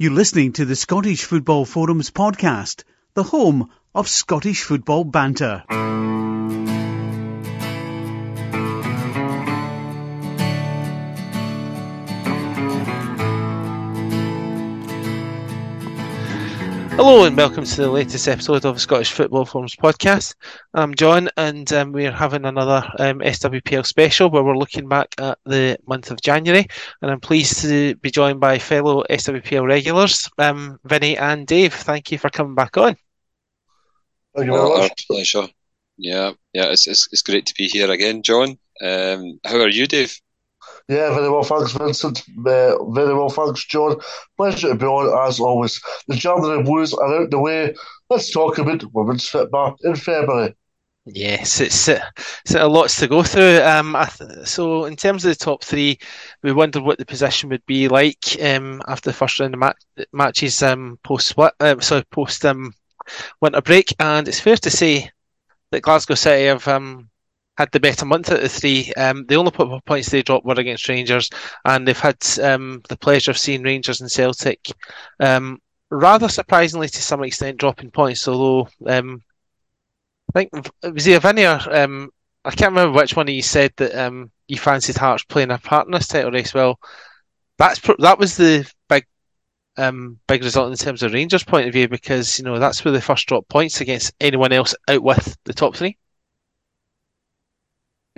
You're listening to the Scottish Football Forums podcast, the home of Scottish football banter. Hello and welcome to the latest episode of the Scottish Football Forums podcast. I'm John and um, we're having another um, SWPL special where we're looking back at the month of January and I'm pleased to be joined by fellow SWPL regulars, um, Vinny and Dave. Thank you for coming back on. Thank you very much. Our pleasure. Yeah, yeah, it's, it's, it's great to be here again, John. Um, how are you, Dave? Yeah, very well, thanks, Vincent. Uh, very well, thanks, John. Pleasure to be on, as always. The January Blues are out the way. Let's talk about women's football in February. Yes, it's, it's a lots to go through. Um, th- so, in terms of the top three, we wondered what the position would be like um, after the first round of mat- matches um, post split, uh, sorry, post um, winter break. And it's fair to say that Glasgow City have um, had the better month out of the three. Um, the only points they dropped were against Rangers, and they've had um, the pleasure of seeing Rangers and Celtic, um, rather surprisingly to some extent, dropping points. Although um, I think it was either Vinny or um, I can't remember which one you said that um, you fancied Hearts playing a part in this title race. Well, that's that was the big. big result in terms of Rangers' point of view because you know that's where they first dropped points against anyone else out with the top three.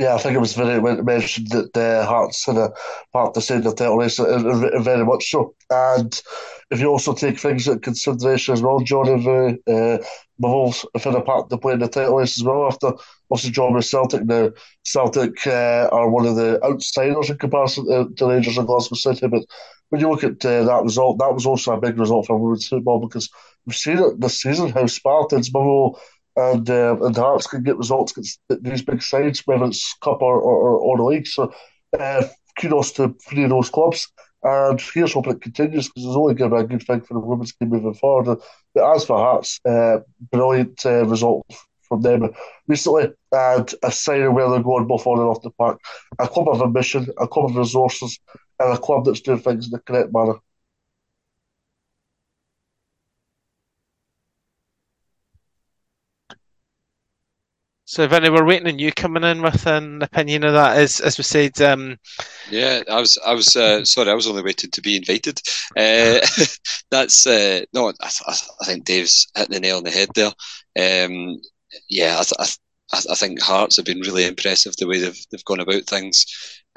Yeah, I think it was very mentioned that uh, Hearts had a part to say in the title race, very much so. And if you also take things into consideration as well, John, if uh, Mavos have had a part to play in the title race as well after also John with Celtic. Now, Celtic uh, are one of the outsiders in comparison to, to Rangers and Glasgow City, but when you look at uh, that result, that was also a big result for women's football because we've seen it this season how Spartans, Motherwell, and uh, and Hearts can get results against these big sides, whether it's cup or or, or the league. So uh, kudos to three of those clubs. And here's hoping it continues because it's only going to be a good thing for the women's game moving forward. But as for Hearts, uh, brilliant uh, result from them recently and a sign of where they're going both on and off the park. A club of ambition, a club of resources, and a club that's doing things in the correct manner. So, Vinny, we're waiting on you coming in with an opinion of that. As as we said, um... yeah, I was, I was uh, sorry, I was only waiting to be invited. Uh, that's uh, no, I, I, think Dave's hit the nail on the head there. Um, yeah, I, I, I, think Hearts have been really impressive the way they've they've gone about things.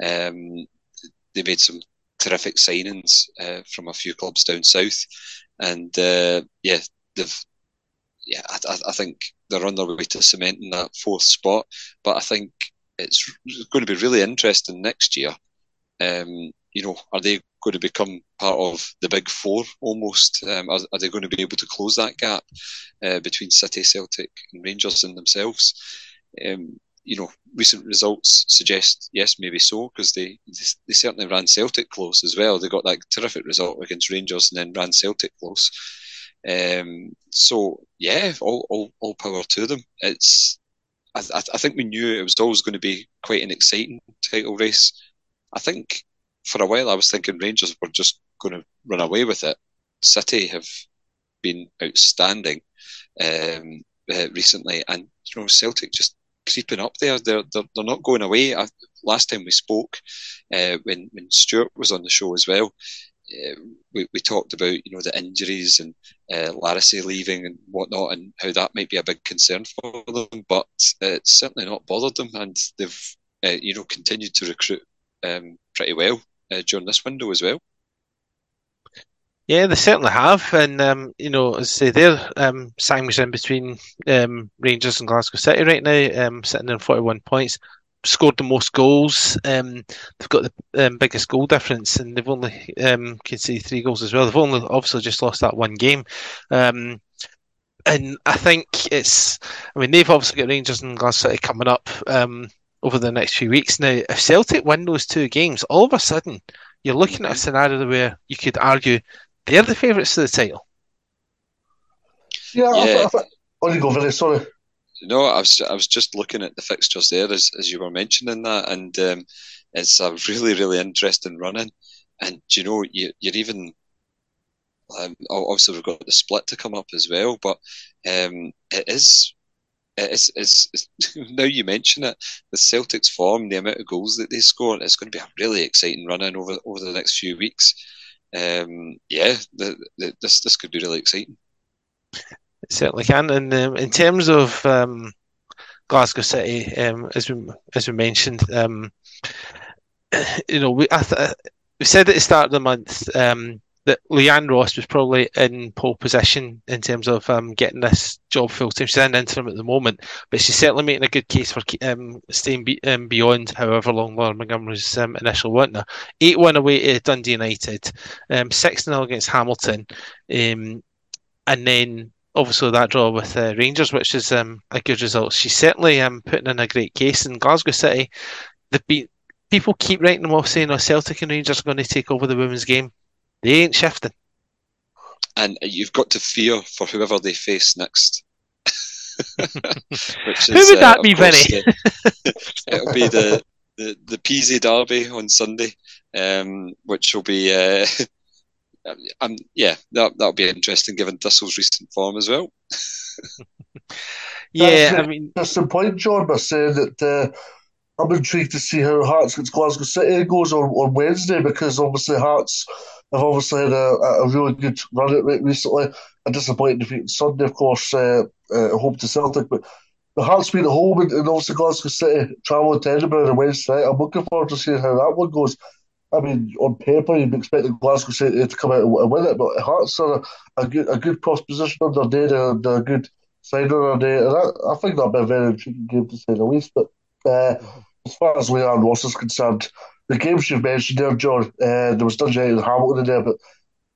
Um, they made some terrific signings uh, from a few clubs down south, and uh, yeah, they've yeah, I, I think they're on their way to cementing that fourth spot. But I think it's going to be really interesting next year. Um, you know, are they going to become part of the big four almost? Um, are, are, they going to be able to close that gap uh, between City, Celtic, and Rangers and themselves? Um, you know, recent results suggest yes, maybe so, because they, they certainly ran Celtic close as well. They got that terrific result against Rangers and then ran Celtic close. Um, so yeah, all, all, all power to them. It's I, I think we knew it was always going to be quite an exciting title race. I think for a while I was thinking Rangers were just going to run away with it. City have been outstanding um, uh, recently, and you know Celtic just creeping up there. They're they're, they're not going away. I, last time we spoke, uh, when when Stuart was on the show as well, uh, we, we talked about you know the injuries and uh, Larisey leaving and whatnot, and how that might be a big concern for them. But it's certainly not bothered them, and they've uh, you know continued to recruit um, pretty well uh, during this window as well. Yeah, they certainly have, and um, you know, as I say, they're um, sandwiched in between um, Rangers and Glasgow City right now, um, sitting in forty-one points scored the most goals. Um, they've got the um, biggest goal difference, and they've only um, conceded three goals as well. They've only obviously just lost that one game. Um, and I think it's, I mean, they've obviously got Rangers and Glasgow City coming up um, over the next few weeks. Now, if Celtic win those two games, all of a sudden, you're looking at a scenario where you could argue they're the favourites to the title. Yeah, yeah. I, th- I th- oh, you go, Vinny, sorry. No, I was I was just looking at the fixtures there as, as you were mentioning that, and um, it's a really really interesting running. And you know, you, you're even um, obviously we've got the split to come up as well, but um, it is. It's, it's, it's, now you mention it, the Celtics form, the amount of goals that they score, it's going to be a really exciting run in over over the next few weeks. Um, yeah, the, the, this this could be really exciting. It certainly can. And um, in terms of um, Glasgow City, um, as we as we mentioned, um, you know, we th- we said at the start of the month um, that Leanne Ross was probably in pole position in terms of um, getting this job full time. She's in interim at the moment, but she's certainly making a good case for um, staying be- um, beyond however long Laura Montgomery's initial winter. 8 1 away to Dundee United, um, 6 0 against Hamilton, and then obviously that draw with uh, Rangers, which is um, a good result. She's certainly um, putting in a great case in Glasgow City. They've been, people keep writing them off saying, "Oh, Celtic and Rangers are going to take over the women's game." They ain't shifting. And you've got to fear for whoever they face next. Which Who would that uh, be, Vinny? it'll be the the the Peasy Derby on Sunday, um, which will be uh, um, yeah, that that'll be interesting given Thistle's recent form as well. yeah, I mean, that's the point, John, by saying that uh, I'm intrigued to see how Hearts against Glasgow City goes on, on Wednesday because obviously Hearts have obviously had a, a really good run at it recently. A disappointing defeat on Sunday, of course, uh, uh, home to Celtic, but the Hearts being at home and, and obviously Glasgow City travelling to Edinburgh on Wednesday night. I'm looking forward to seeing how that one goes. I mean, on paper, you'd be expecting Glasgow City to come out and win it, but Hearts are a, good a good proposition on their day and a good side on their day, and I, think that'll be a very intriguing game to say the least. But uh, as far as Leanne Ross is concerned, the games you've mentioned there, John, uh, there was Dundee and Hamilton in there, but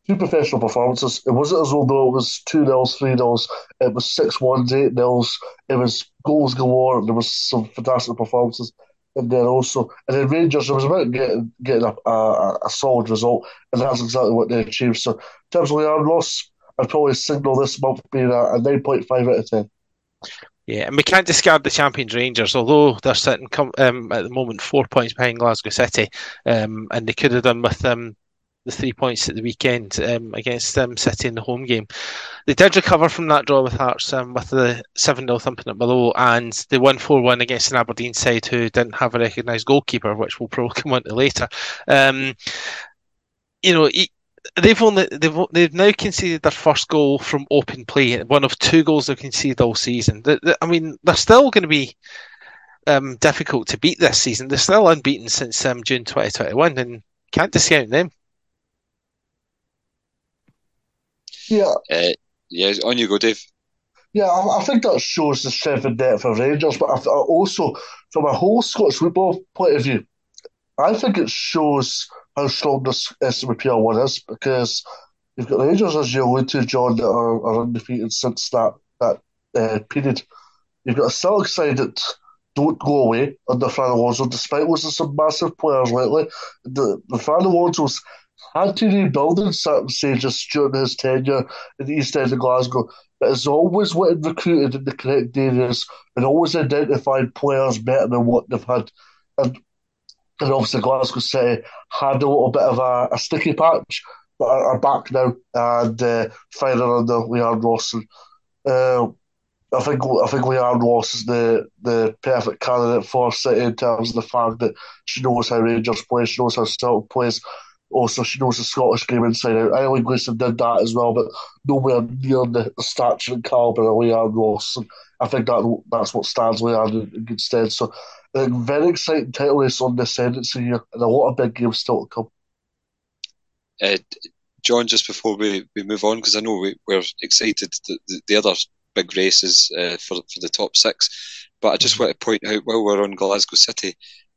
two professional performances. It wasn't as though it was 2 nils, 3 nils, it was 6 1s, 8 nils, it was goals galore, there was some fantastic performances in there also. And then Rangers, it was about getting, getting a, a, a solid result, and that's exactly what they achieved. So, in terms of the arm loss, I'd probably signal this month being a, a 9.5 out of 10. Yeah, and we can't discard the champions Rangers, although they're sitting um, at the moment four points behind Glasgow City, um, and they could have done with um, the three points at the weekend um, against um, City in the home game. They did recover from that draw with Hearts um, with the 7 0 thumping at below, and they won 4 1 against an Aberdeen side who didn't have a recognised goalkeeper, which we'll probably come on to later. Um, you know, they've only they've they've now conceded their first goal from open play, one of two goals they've conceded all season. I mean, they're still going to be um, difficult to beat this season. They're still unbeaten since um, June 2021, and can't discount them. Yeah, uh, yeah. On you go, Dave. Yeah, I, I, think that shows the strength and depth of Rangers, but I, also from a whole Scottish football point of view, I think it shows how strong this SWPL one is because you've got Rangers, as you alluded to, John, that are, are undefeated since that that uh, period. You've got a Celtic side that don't go away under Fran Alonso, despite losing some massive players lately. The, the Fran Alonso's had to rebuild in certain stages during his tenure in the East End of Glasgow, but has always went recruited in the correct areas and always identified players better than what they've had. And and obviously Glasgow City had a little bit of a, a sticky patch, but are, are back now and uh, firing under Ross. And, uh, I think I think Leanne Ross is the, the perfect candidate for City in terms of the fact that she knows how Rangers play, she knows how Celtic plays. Also, she knows the Scottish game inside out. Eileen Gleeson did that as well, but nowhere near the, the stature and calibre of Leanne Ross. And I think that that's what stands Leanne in, in good stead. So very exciting title race on the ascendancy here, and a lot of big games still to come. Uh, John, just before we, we move on, because I know we, we're excited the, the, the other big races uh, for for the top six, but I just mm-hmm. want to point out while we're on Glasgow City,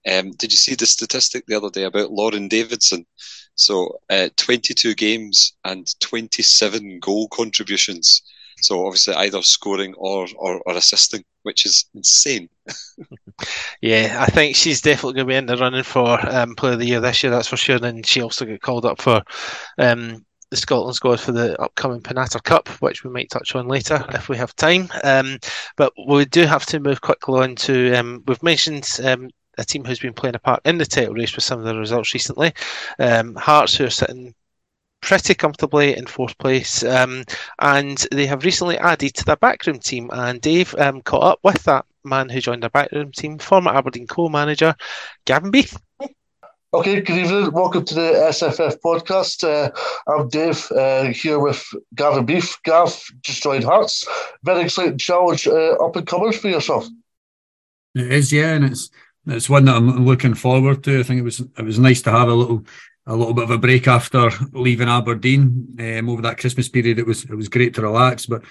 um, did you see the statistic the other day about Lauren Davidson? So, uh, 22 games and 27 goal contributions. So obviously either scoring or, or, or assisting, which is insane. yeah, I think she's definitely going to be in the running for um, Player of the Year this year, that's for sure. And she also got called up for um, the Scotland squad for the upcoming Pinatar Cup, which we might touch on later if we have time. Um, but we do have to move quickly on to, um, we've mentioned um, a team who's been playing a part in the title race with some of the results recently. Um, Hearts, who are sitting pretty comfortably in fourth place, um, and they have recently added to their backroom team. And Dave um, caught up with that man who joined their backroom team, former Aberdeen co-manager Gavin Beith. Okay, good evening. Welcome to the SFF podcast. Uh, I'm Dave uh, here with Gavin Beith. Gav just joined Hearts. Very exciting challenge uh, up and coming for yourself. It is, yeah, and it's it's one that I'm looking forward to. I think it was it was nice to have a little a little bit of a break after leaving Aberdeen um, over that Christmas period. It was it was great to relax, but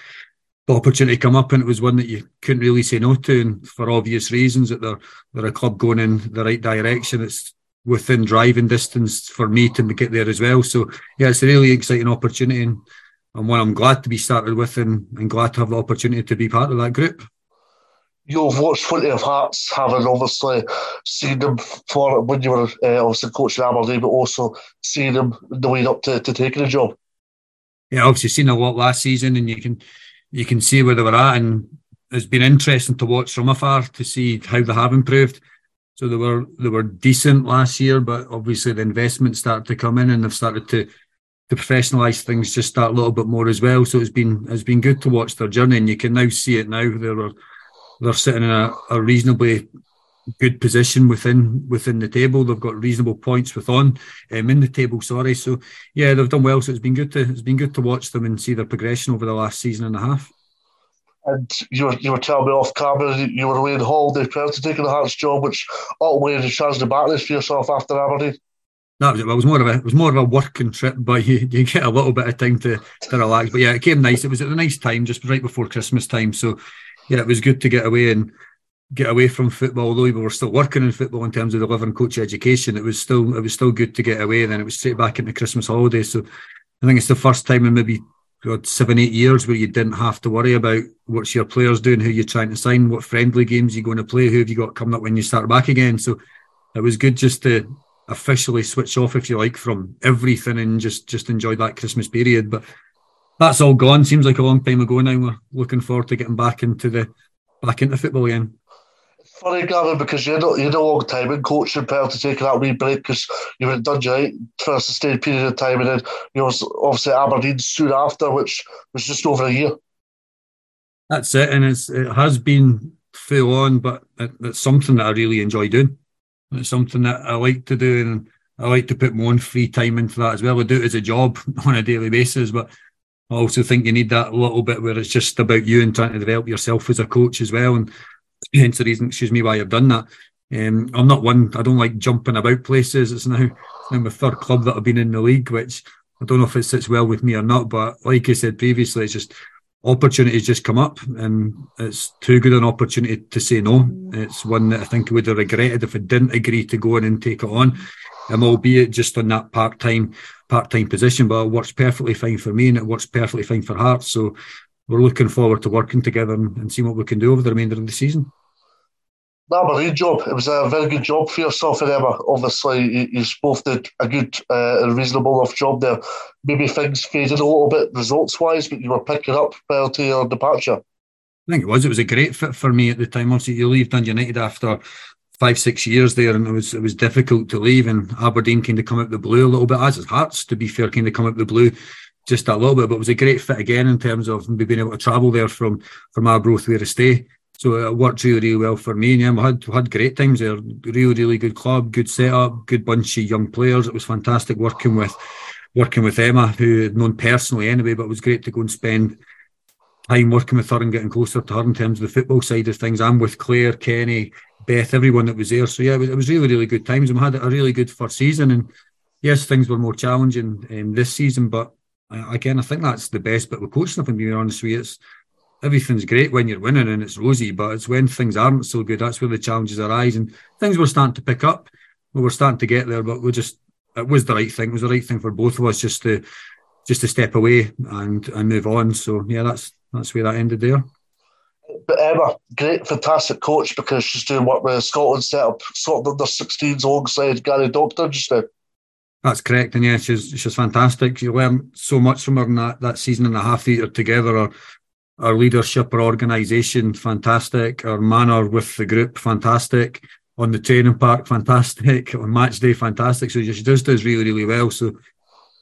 the opportunity come up and it was one that you couldn't really say no to, and for obvious reasons that they're they're a club going in the right direction. It's within driving distance for me to get there as well. So yeah, it's a really exciting opportunity and, and one I'm glad to be started with and, and glad to have the opportunity to be part of that group. You've watched plenty of Hearts, having obviously seen them for when you were uh, obviously coaching Aberdeen, but also seeing them the way up to, to taking a job. Yeah, obviously seen a lot last season, and you can you can see where they were at, and it's been interesting to watch from afar to see how they have improved. So they were they were decent last year, but obviously the investment started to come in and they've started to to professionalise things just that little bit more as well. So it's been it's been good to watch their journey, and you can now see it now. They're they're sitting in a, a reasonably good position within within the table. They've got reasonable points with on um, in the table. Sorry, so yeah, they've done well. So it's been good to it's been good to watch them and see their progression over the last season and a half. And you were you were telling me off camera you were away in holiday prior to taking the Hearts job, which ultimately the chance to backlash for yourself after Aberdeen. That was it. it was more of a it was more of a working trip, but you, you get a little bit of time to, to relax. But yeah, it came nice. It was at a nice time, just right before Christmas time. So yeah, it was good to get away and get away from football. Although we were still working in football in terms of the living coach education, it was still it was still good to get away. And then it was straight back into Christmas holiday. So I think it's the first time in maybe God, seven, eight years where you didn't have to worry about what's your players doing, who you're trying to sign, what friendly games you're going to play, who have you got coming up when you start back again. So it was good just to officially switch off, if you like, from everything and just just enjoy that Christmas period. But that's all gone. Seems like a long time ago now. We're looking forward to getting back into the back into football again funny, Gavin, because you had, you a long time in coaching prior to taking that wee break because you were done right for a sustained period of time, and then you know obviously Aberdeen soon after, which was just over a year. That's it, and it's it has been full on, but it, it's something that I really enjoy doing. It's something that I like to do, and I like to put my own free time into that as well. I do it as a job on a daily basis, but I also think you need that little bit where it's just about you and trying to develop yourself as a coach as well. And hence the reason, excuse me, why I've done that. Um, I'm not one, I don't like jumping about places. It's now, now my third club that I've been in the league, which I don't know if it sits well with me or not. But like I said previously, it's just opportunities just come up and it's too good an opportunity to say no. It's one that I think I would have regretted if I didn't agree to go in and take it on. Um, albeit just on that part time part time position, but it works perfectly fine for me and it works perfectly fine for Hearts. So we're looking forward to working together and, and seeing what we can do over the remainder of the season. Aberdeen job. It was a very good job for yourself and Emma. Obviously, you, you both did a good uh, reasonable enough job there. Maybe things faded a little bit results wise, but you were picking up prior to your departure. I think it was. It was a great fit for me at the time. Obviously, you leave Dundee United after five, six years there, and it was it was difficult to leave. And Aberdeen kind of come out the blue a little bit, as his Hearts, to be fair, kind of come out the blue just a little bit. But it was a great fit again in terms of being able to travel there from from Arbroath where to stay. So it worked really, really well for me. And yeah, we had we had great times there. Really, really good club, good setup, good bunch of young players. It was fantastic working with working with Emma, who had known personally anyway, but it was great to go and spend time working with her and getting closer to her in terms of the football side of things. I'm with Claire, Kenny, Beth, everyone that was there. So yeah, it was, it was really, really good times. And we had a really good first season. And yes, things were more challenging um, this season, but uh, again, I think that's the best bit with coaching. If I'm being honest with you, it's everything's great when you're winning and it's rosy, but it's when things aren't so good that's where the challenges arise. And things were starting to pick up. We were starting to get there, but we just it was the right thing. It was the right thing for both of us just to just to step away and and move on. So yeah, that's that's where that ended there. But Emma, great, fantastic coach because she's doing what with Scotland set up Scotland under 16s alongside Gary Doctor just now. That's correct, and yeah, she's she's fantastic. You learn so much from her in that, that season and a half that you're together. Or our leadership, our organisation, fantastic. Our manner with the group, fantastic. On the training park, fantastic. On match day, fantastic. So she just does really, really well. So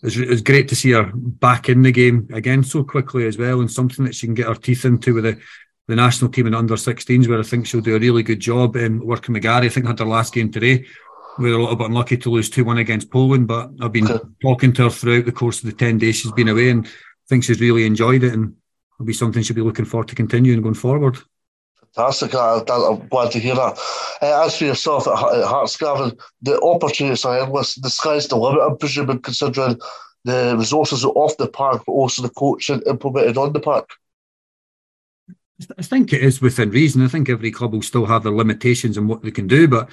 it's, it's great to see her back in the game again so quickly as well, and something that she can get her teeth into with the, the national team in under 16s, where I think she'll do a really good job um, working with Gary. I think had her last game today. We were a little bit unlucky to lose 2 1 against Poland, but I've been talking to her throughout the course of the 10 days she's been away and I think she's really enjoyed it and it'll be something she'll be looking forward to continuing going forward. Fantastic. I, am glad to hear that. Uh, as for yourself at, at Hearts, Gavin, the opportunities are endless. The sky's the limit, I'm presuming, considering the resources off the park, but also the coaching implemented on the park. I think it is within reason. I think every club will still have their limitations and what they can do, but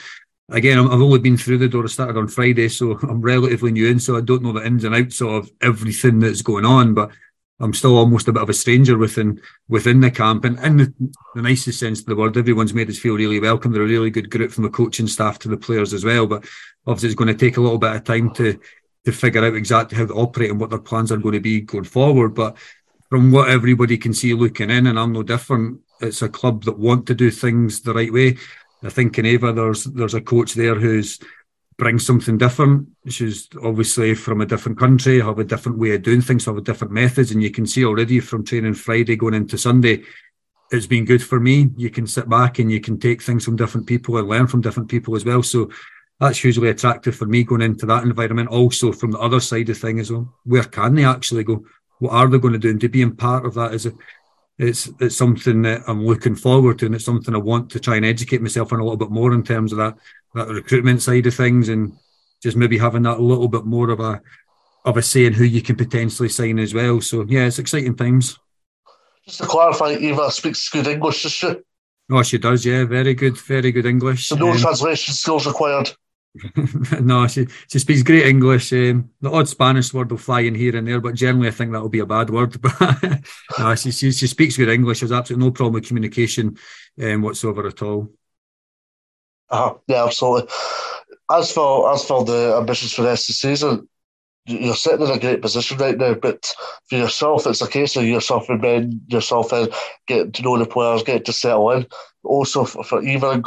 again, I've only been through the door. I started on Friday, so I'm relatively new in, so I don't know the ins and outs of everything that's going on. But I'm still almost a bit of a stranger within within the camp, and in the, the nicest sense of the word, everyone's made us feel really welcome. They're a really good group from the coaching staff to the players as well. But obviously, it's going to take a little bit of time to to figure out exactly how they operate and what their plans are going to be going forward. But from what everybody can see looking in, and I'm no different, it's a club that want to do things the right way. I think in Eva, there's there's a coach there who's brings something different. She's obviously from a different country, have a different way of doing things, have a different methods, and you can see already from training Friday going into Sunday, it's been good for me. You can sit back and you can take things from different people and learn from different people as well. So that's hugely attractive for me going into that environment. Also from the other side of things, well, where can they actually go? What are they going to do? And to being part of that is a it's it's something that I'm looking forward to, and it's something I want to try and educate myself on a little bit more in terms of that that recruitment side of things, and just maybe having that a little bit more of a of a say in who you can potentially sign as well. So yeah, it's exciting times. Just to clarify, Eva speaks good English, does she? Oh, she does. Yeah, very good, very good English. So no um, translation skills required. no, she she speaks great English. Um, the odd Spanish word will fly in here and there, but generally I think that will be a bad word. But no, she, she, she speaks good English. There's absolutely no problem with communication um, whatsoever at all. Uh, yeah, absolutely. As for as for the ambitions for the rest of the season, you're sitting in a great position right now. But for yourself, it's a case of yourself remaining yourself and getting to know the players, getting to settle in. Also, for, for Eva and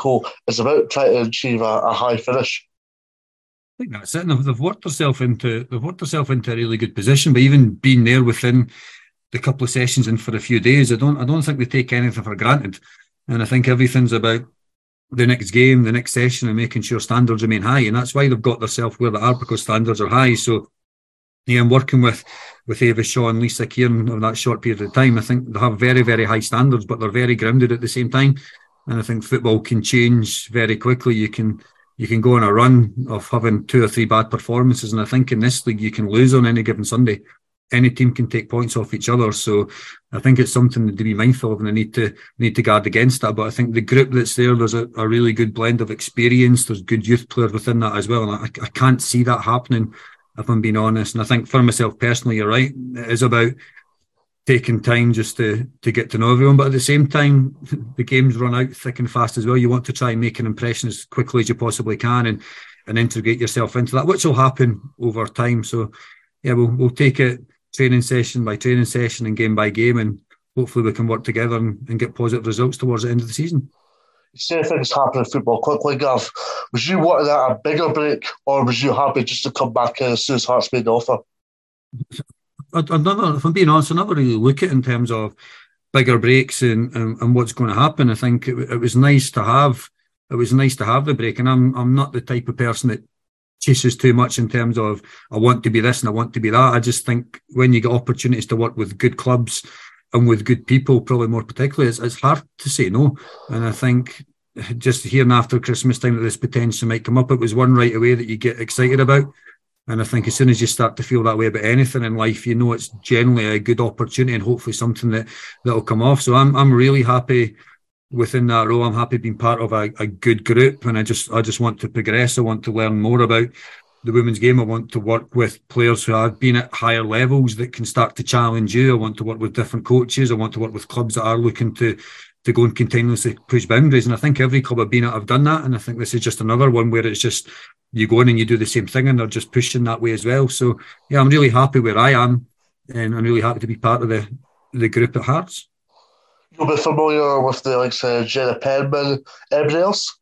it's about trying to achieve a, a high finish. Think that's it. And they've worked themselves into they've worked themselves into a really good position. But even being there within the couple of sessions and for a few days, I don't I don't think they take anything for granted. And I think everything's about the next game, the next session, and making sure standards remain high. And that's why they've got themselves where they are because standards are high. So yeah, I'm working with with Ava Shaw and Lisa Kieran over that short period of time. I think they have very, very high standards, but they're very grounded at the same time. And I think football can change very quickly. You can you can go on a run of having two or three bad performances. And I think in this league, you can lose on any given Sunday. Any team can take points off each other. So I think it's something to be mindful of and I need to need to guard against that. But I think the group that's there, there's a, a really good blend of experience. There's good youth players within that as well. And I, I can't see that happening if I'm being honest. And I think for myself personally, you're right. It is about taking time just to to get to know everyone. But at the same time, the games run out thick and fast as well. You want to try and make an impression as quickly as you possibly can and and integrate yourself into that, which will happen over time. So yeah, we'll we'll take it training session by training session and game by game and hopefully we can work together and, and get positive results towards the end of the season. You say things happen in football quickly, Gav. Was you wanting that a bigger break or was you happy just to come back as soon as Hearts made the offer? Never, if I'm being honest, I never really look at in terms of bigger breaks and, and, and what's going to happen. I think it, it, was nice to have it was nice to have the break, and I'm I'm not the type of person that chases too much in terms of I want to be this and I want to be that. I just think when you get opportunities to work with good clubs and with good people, probably more particularly, it's, it's hard to say no. And I think just hearing after Christmas time that this potential might come up, it was one right away that you get excited about. And I think as soon as you start to feel that way about anything in life, you know it's generally a good opportunity and hopefully something that that'll come off. So I'm I'm really happy within that role. I'm happy being part of a, a good group, and I just I just want to progress. I want to learn more about the women's game. I want to work with players who have been at higher levels that can start to challenge you. I want to work with different coaches. I want to work with clubs that are looking to to go and continuously push boundaries. And I think every club I've been at I've done that. And I think this is just another one where it's just you go in and you do the same thing and they're just pushing that way as well. So yeah, I'm really happy where I am and I'm really happy to be part of the, the group at Hearts. You'll be familiar with the likes of Jenna Penman, everybody else?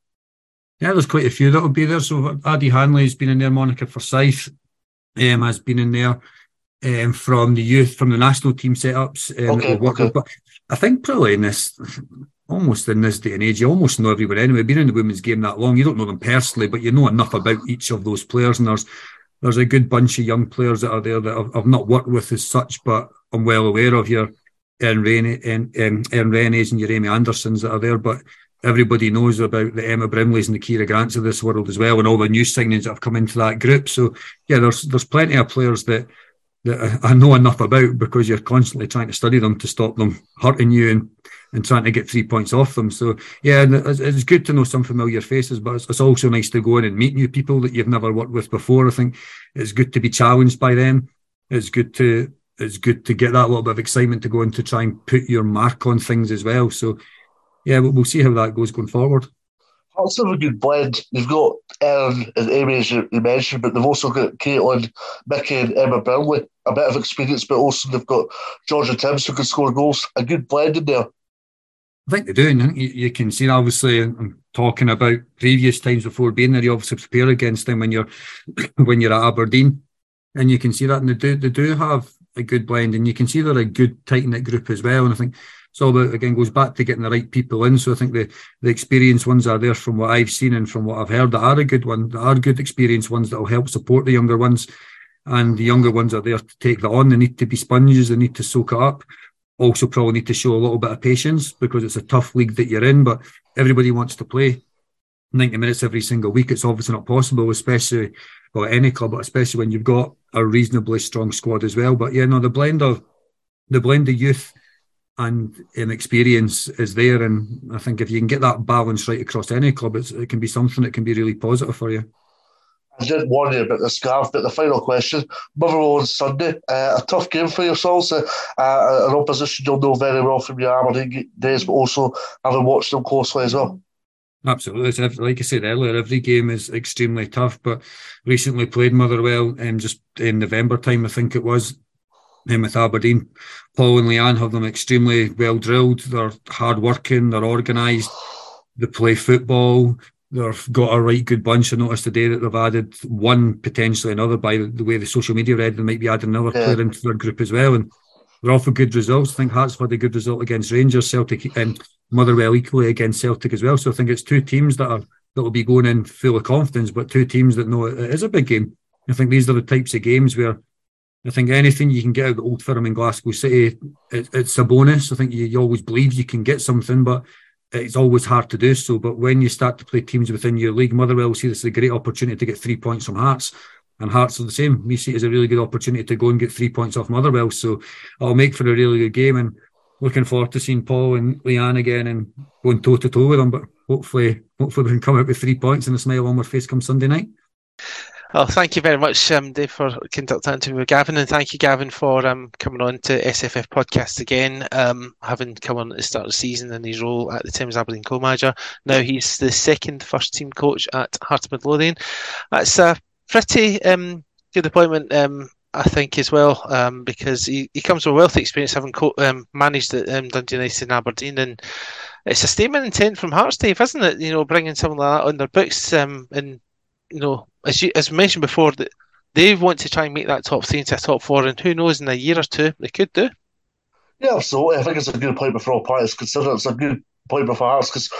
Yeah, there's quite a few that will be there. So Addie Hanley's been in there, Monica Forsyth, um, has been in there um, from the youth, from the national team setups um, Okay, okay. But I think probably in this, almost in this day and age, you almost know everyone anyway. Being in the women's game that long, you don't know them personally, but you know enough about each of those players. And there's there's a good bunch of young players that are there that I've, I've not worked with as such, but I'm well aware of your Erin Rainey and Rennies and your Amy Andersons that are there. But everybody knows about the Emma Brimleys and the Kira Grants of this world as well, and all the new signings that have come into that group. So yeah, there's there's plenty of players that that I know enough about because you're constantly trying to study them to stop them hurting you and, and trying to get three points off them. So yeah, it's, good to know some familiar faces, but it's, also nice to go in and meet new people that you've never worked with before. I think it's good to be challenged by them. It's good to it's good to get that little bit of excitement to go and to try and put your mark on things as well. So yeah, we'll, we'll see how that goes going forward. Have a good blend. You've got Erin and Amy, as you, you mentioned, but they've also got Caitlin, Mickey, and Emma Burnley. A bit of experience, but also they've got Georgia Timms who can score goals. A good blend in there. I think they do. And you, you can see, obviously, I'm talking about previous times before being there. You obviously prepare against them when you're when you're at Aberdeen, and you can see that. And they do they do have a good blend, and you can see they're a good tight knit group as well. And I think it's all about again goes back to getting the right people in. So I think the the experienced ones are there from what I've seen and from what I've heard that are a good one, that are good experienced ones that will help support the younger ones. And the younger ones are there to take that on. They need to be sponges. They need to soak it up. Also, probably need to show a little bit of patience because it's a tough league that you're in. But everybody wants to play 90 minutes every single week. It's obviously not possible, especially well any club, but especially when you've got a reasonably strong squad as well. But yeah, no, the blend of the blend of youth and um, experience is there, and I think if you can get that balance right across any club, it can be something that can be really positive for you. I did warn you about the scarf, but the final question: Motherwell on Sunday, uh, a tough game for yourselves. Uh, uh, an opposition you'll know very well from your Aberdeen days, but also having watched them closely as well. Absolutely, like I said earlier, every game is extremely tough. But recently played Motherwell, um, just in November time, I think it was, um, with Aberdeen. Paul and Leanne have them extremely well drilled. They're hard working. They're organised. They play football. They've got a right good bunch. I noticed today that they've added one, potentially another, by the way the social media read, they might be adding another yeah. player into their group as well. And they're all for good results. I think Hearts had a good result against Rangers, Celtic, and Motherwell equally against Celtic as well. So I think it's two teams that are that will be going in full of confidence, but two teams that know it is a big game. I think these are the types of games where I think anything you can get out of the Old Firm in Glasgow City, it, it's a bonus. I think you, you always believe you can get something, but it's always hard to do so. But when you start to play teams within your league, Motherwell see this as a great opportunity to get three points from Hearts. And Hearts are the same. We see it as a really good opportunity to go and get three points off Motherwell. So it'll make for a really good game. And looking forward to seeing Paul and Leanne again and going toe to toe with them. But hopefully, hopefully we can come out with three points and a smile on our face come Sunday night. Well, thank you very much, um, Dave, for conducting an interview with Gavin, and thank you, Gavin, for um, coming on to SFF podcast again. Um, having come on at the start of the season in his role at the Thames Aberdeen co-manager, now he's the second first team coach at Hearts Midlothian. That's a pretty um, good appointment, um, I think, as well, um, because he, he comes with wealth of experience having co- managed at Dundee United and Aberdeen, and it's a statement intent from Hearts, Dave, isn't it? You know, bringing someone like that on their books, and you know, as you as mentioned before, that they want to try and make that top three into a top four, and who knows, in a year or two, they could do. Yeah, absolutely. I think it's a good appointment for all parties considered. It's a good appointment for Hearts because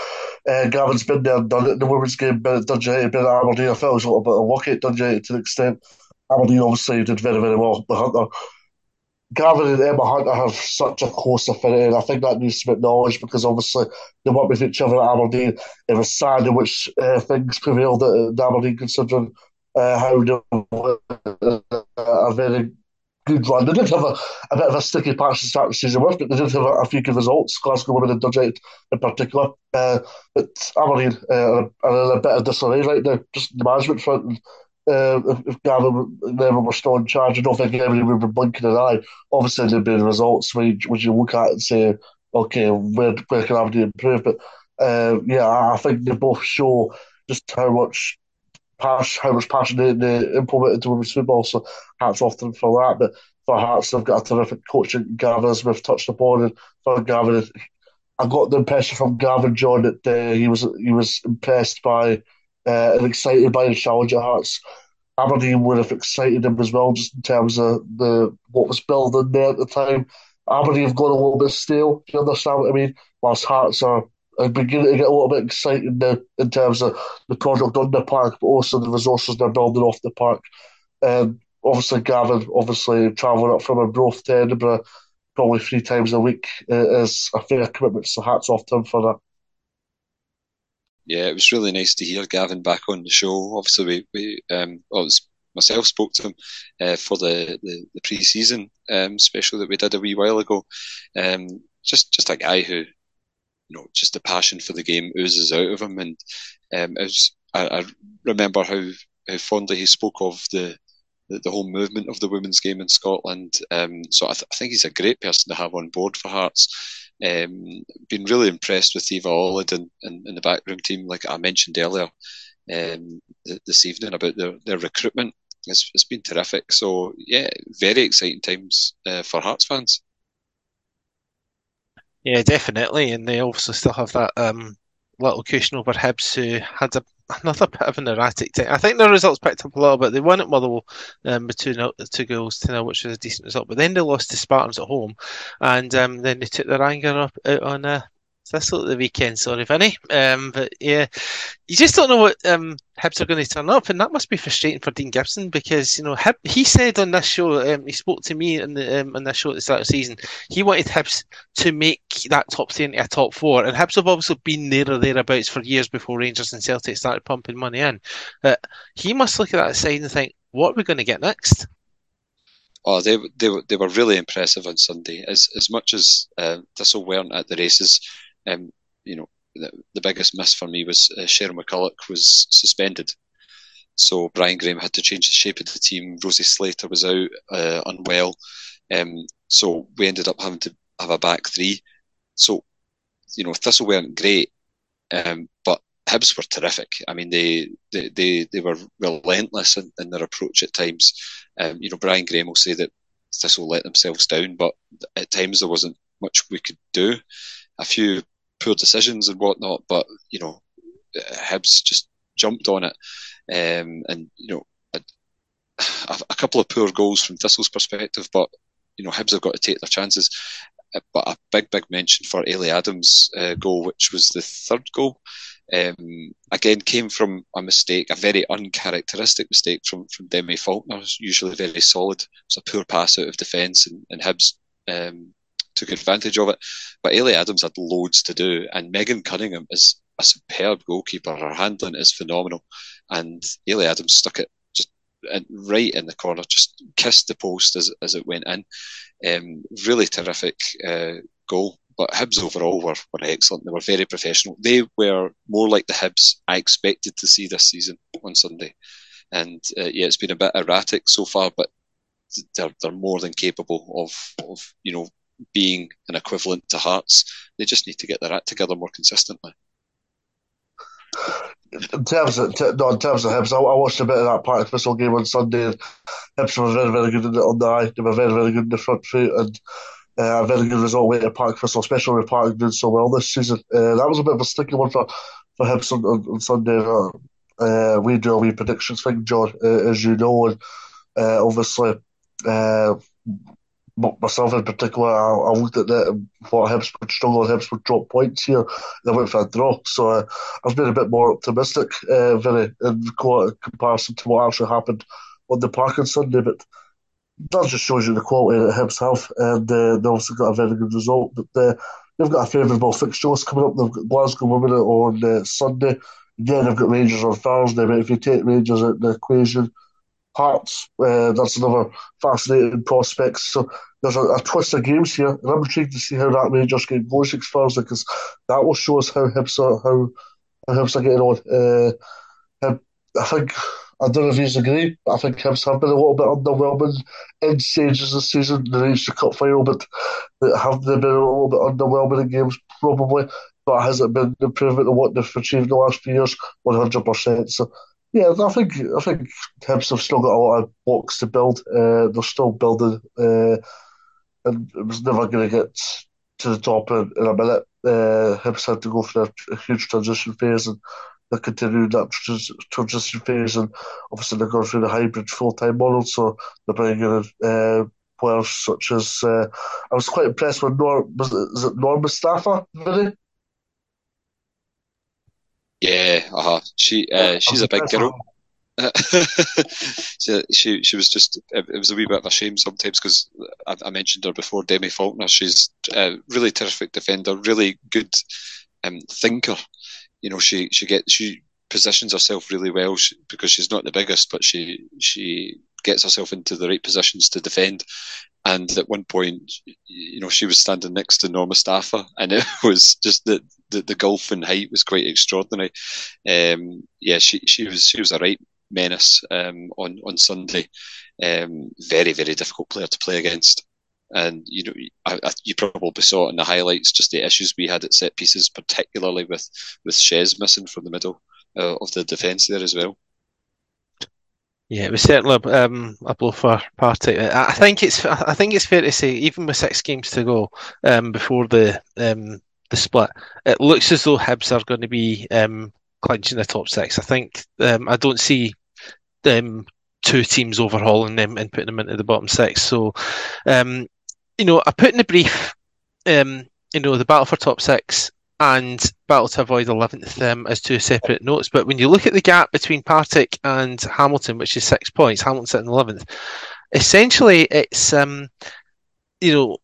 uh, Gavin's been there, done it. The women's game, been at United, been at Aberdeen. I felt it was a little bit of lucky at United to the extent Aberdeen obviously did very, very well. Hunter. Gavin and Emma Hunter have such a close affinity, and I think that needs to be acknowledged because obviously they work with each other at Aberdeen. It was sad in which uh, things prevailed at Aberdeen, considering uh, how they a very good run. They did have a, a bit of a sticky patch to start the season with, but they did have a, a few good results. Glasgow Women and Dundee in particular. Uh, but Aberdeen uh, are in a bit of disarray right now, just the management front. And, uh, if, Gavin never were still in charge, I don't think anybody would be blinking an eye. Obviously, there'd be results which, which you look at and say, okay, where, where can Aberdeen improve? But uh, yeah, I think they both show just how much passion, how much passion they, they implement into women's football. So hats off to them for that. But for Hearts, they've got a terrific coach in Gavin, as we've touched upon. And for Gavin, I got the impression from Gavin John that uh, he was he was impressed by uh, and excited by the challenge at Hearts. Aberdeen would have excited him as well, just in terms of the what was building there at the time. Aberdeen have gone a little bit stale. Do you understand what I mean? Whilst Hearts are, are beginning to get a little bit excited now in terms of the product on the park, but also the resources they're building off the park. Um, obviously, Gavin, obviously travelling up from Arbroath to Edinburgh probably three times a week uh, is a fair commitment. So hats off to him for that. Yeah, it was really nice to hear Gavin back on the show. Obviously, we, we um, well, myself spoke to him uh, for the, the, the pre-season um, special that we did a wee while ago. Um, just just a guy who, you know, just the passion for the game oozes out of him, and um, was, I, I, remember how, how fondly he spoke of the, the, the whole movement of the women's game in Scotland. Um, so I, th- I, think he's a great person to have on board for Hearts. Um, been really impressed with Eva Olid and, and, and the backroom team, like I mentioned earlier um, this evening about their, their recruitment it's, it's been terrific. So yeah, very exciting times uh, for Hearts fans. Yeah, definitely, and they also still have that um, little cushion over Hibs, who had a, another bit of an erratic time. I think the results picked up a little bit. They won at Motherwell um, with two, two goals to nil, which was a decent result. But then they lost to Spartans at home, and um, then they took their anger up out on uh, Thistle at the weekend. Sorry, Vinny. Um, but yeah, you just don't know what um, Hibs are going to turn up, and that must be frustrating for Dean Gibson because you know Hib, he said on this show, um, he spoke to me in the um, on this show at the start of the season, he wanted Hibs to make that top three into a top four, and Hibs have obviously been there or thereabouts for years before Rangers and Celtic started pumping money in. He must look at that side and think, what are we going to get next? Oh, they they they were really impressive on Sunday. As as much as uh, Thistle weren't at the races, um, you know, the, the, biggest miss for me was uh, Cheryl McCulloch was suspended. So Brian Graham had to change the shape of the team. Rosie Slater was out uh, unwell. Um, so we ended up having to have a back three. So, you know, Thistle weren't great, um, but Hibs were terrific. I mean, they they they, they were relentless in, in their approach at times. Um, you know, Brian Graham will say that Thistle let themselves down, but at times there wasn't much we could do. A few poor decisions and whatnot, but you know, Hibs just jumped on it, um, and you know, a, a, couple of poor goals from Thistle's perspective, but you know, Hibs have got to take their chances. Uh, but a big, big mention for Eilidh Adams' uh, goal, which was the third goal. Um, again, came from a mistake, a very uncharacteristic mistake from from Demi Faulkner. Usually very solid. It's a poor pass out of defence, and, and Hibs um, took advantage of it. But Eilidh Adams had loads to do, and Megan Cunningham is a superb goalkeeper. Her handling is phenomenal, and Eilidh Adams stuck it just right in the corner, just kissed the post as as it went in. Um, really terrific uh, goal. But Hibs overall were, were excellent. They were very professional. They were more like the Hibs I expected to see this season on Sunday. And uh, yeah, it's been a bit erratic so far, but they're, they're more than capable of, of you know being an equivalent to Hearts. They just need to get their act together more consistently. In terms of no, in terms of Hibs, I, I, watched a bit of that Partick Thistle game on Sunday. Hibs were very, very good in the, on the eye. They were very, very good in the front foot, and uh, a very good result with Partick Thistle, especially with Partick doing so well this season. Uh, that was a bit of a sticky one for for Hibs on, on, on Sunday. Uh, we do a wee predictions thing, John, uh, as you know, and uh, obviously uh, myself in particular, I, I looked at that and thought Hibs would struggle, Hibs would drop points here. They went for a draw. So uh, I've been a bit more optimistic, uh, very in comparison to what actually happened on the park on Sunday. But that just shows you the quality that Hibs have. And uh, they also got a very good result. But uh, they've got a favourable fixtures coming up. They've got Glasgow Women on uh, Sunday. Again, they've got Rangers on Thursday. But if you take Rangers out of the equation, Hearts, uh, that's another fascinating prospect. So there's a, a, twist of games here, and I'm intrigued to see how that Rangers game goes next Thursday because that will show us how Hibs are how, how Hibs are getting on. Uh, I think I don't know if you agree, but I think Hibs have been a little bit underwhelming in stages this season. They reached the cup final, but have they been a little bit underwhelming in games? Probably, but has it been the improvement on what they've achieved in the last few years? One hundred percent. So yeah, I think I think Hibs have still got a lot of blocks to build. Uh, they're still building, uh, and it was never going to get to the top in, in a minute. Uh, Hibs had to go through a, huge transition phase, and they're continuing that transition phase, and obviously they're going through the hybrid full time model, so they're bringing in uh, players such as uh, I was quite impressed with Norm. Was it, is it Norm Mustafa? Vinny? Yeah, uh-huh. She uh, she's a big girl. she, she she was just it was a wee bit of a shame sometimes because I, I, mentioned her before Demi Faulkner she's a really terrific defender really good um, thinker you know she she gets she positions herself really well she, because she's not the biggest but she she gets herself into the right positions to defend and at one point, you know, she was standing next to Norma Mustafa, and it was just the, the, the gulf in height was quite extraordinary. Um, yeah, she she was she was a right menace um, on on Sunday. Um, very very difficult player to play against, and you know I, I, you probably saw it in the highlights just the issues we had at set pieces, particularly with with Shez missing from the middle uh, of the defence there as well. Yeah, it was certainly um, a blow for Partick. I think it's I think it's fair to say, even with six games to go um, before the um, the split, it looks as though Hibs are going to be um, clinching the top six. I think um, I don't see them two teams overhauling them and putting them into the bottom six. So, um, you know, I put in the brief, you know, the battle for top six and Battle to Avoid 11th um, as two separate notes. But when you look at the gap between Partick and Hamilton, which is six points, Hamilton sitting 11th, essentially it's, um, you know,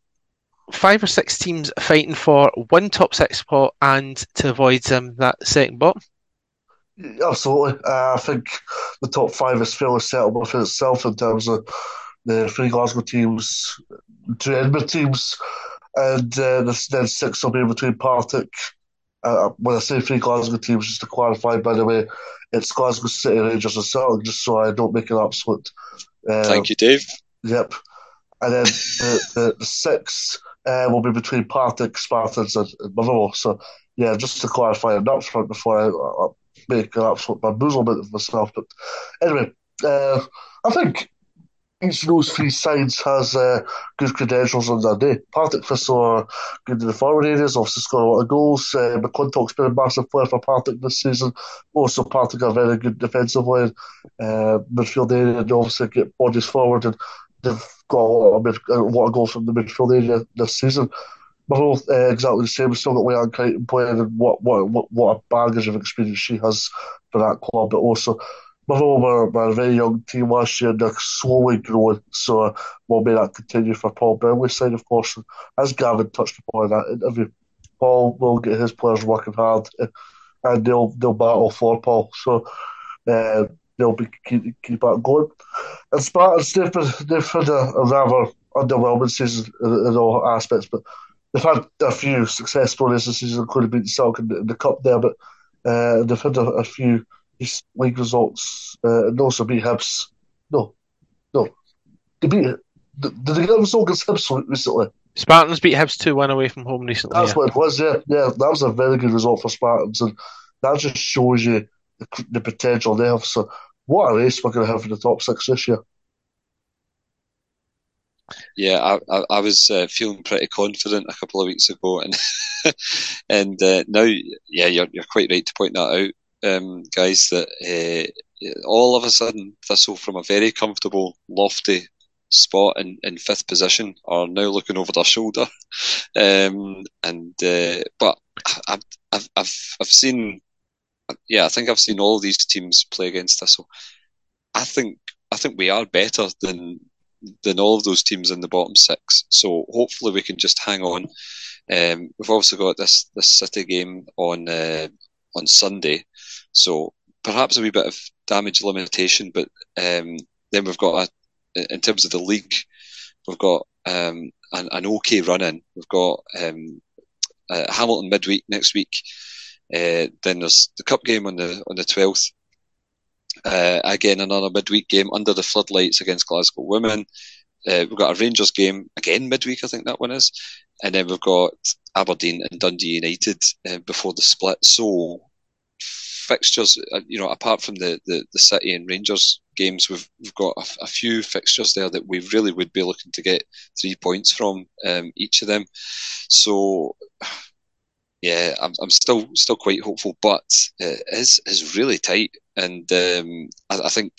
five or six teams fighting for one top six spot and to avoid um, that second bottom. Absolutely. Uh, I think the top five is fairly settled within itself in terms of the three Glasgow teams, two Edinburgh teams, and uh, then six will be between Partick. Uh, when I say three Glasgow teams, just to clarify, by the way, it's Glasgow City Rangers and Celtic, just so I don't make an absolute. Uh, Thank you, Dave. Yep. And then the, the, the six uh, will be between Partick, Spartans, and, and Motherwell. So, yeah, just to clarify on that front before I, I make an absolute bamboozlement of myself. But anyway, uh, I think each of those three sides has uh, good credentials on their day. Partick Thistle are good in the forward areas, obviously scored a lot of goals. Uh, McClintock's been a massive player for Partick this season. Also, Partick are very good defensively. Uh, midfield area, obviously get bodies forward, and they've got a lot of, mid- a lot of goals from the midfield area this season. Motherwell, uh, exactly the same. We've still got Leanne Crichton playing, and what, what, what a baggage of experience she has for that club, but also Motherwell were, were a very young team last year. They're slowly growing, so we'll may that continue for Paul Brownlie's side, of course. As Gavin touched upon in that interview, Paul will get his players working hard, and they'll they'll battle for Paul. So uh, they'll be keep, keep that going. And Spartans, they've, they've had a, a rather underwhelming season in, in, all aspects, but they've had a few success stories this season, including beating Celtic in the, in the cup there, but uh, they've had a, a few these league results uh, and also beat Hibs. No, no, they beat. Did they get a result against Hibs recently? Spartans beat Hibs two one away from home recently. That's yeah. what it was. Yeah, yeah, that was a very good result for Spartans, and that just shows you the, the potential they have. So, what a race we're going to have for the top six this year. Yeah, I, I, I was uh, feeling pretty confident a couple of weeks ago, and and uh, now, yeah, you're you're quite right to point that out um, guys, that uh, all of a sudden Thistle from a very comfortable, lofty spot in, in fifth position are now looking over their shoulder. Um, and uh, but I've, I've I've I've seen, yeah, I think I've seen all these teams play against Thistle. I think I think we are better than than all of those teams in the bottom six. So hopefully we can just hang on. Um, we've also got this this City game on uh, on Sunday, so perhaps a wee bit of damage limitation, but um, then we've got a, in terms of the league, we've got um, an, an, okay run in. We've got um, uh, Hamilton midweek next week. Uh, then there's the cup game on the on the twelfth. Uh, again, another midweek game under the floodlights against Glasgow Women. Uh, we've got a Rangers game again midweek, I think that one is, and then we've got Aberdeen and Dundee United uh, before the split. So fixtures, uh, you know, apart from the, the, the City and Rangers games, we've we've got a, a, few fixtures there that we really would be looking to get three points from um, each of them. So, yeah, I'm, I'm still still quite hopeful, but it is is really tight, and um, I, I, think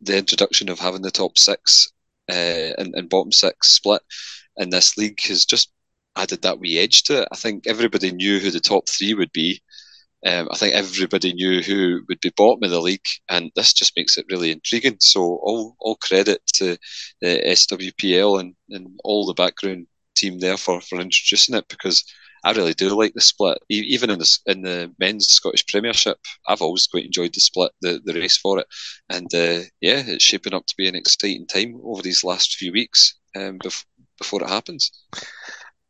the introduction of having the top six uh, and, and bottom six split in this league has just added that wee edge to it. I think everybody knew who the top three would be. Um, I think everybody knew who would be bottom of the league, and this just makes it really intriguing. So all all credit to the SWPL and, and all the background team there for, for introducing it because I really do like the split. Even in the in the men's Scottish Premiership, I've always quite enjoyed the split, the, the race for it, and uh, yeah, it's shaping up to be an exciting time over these last few weeks um, bef- before it happens.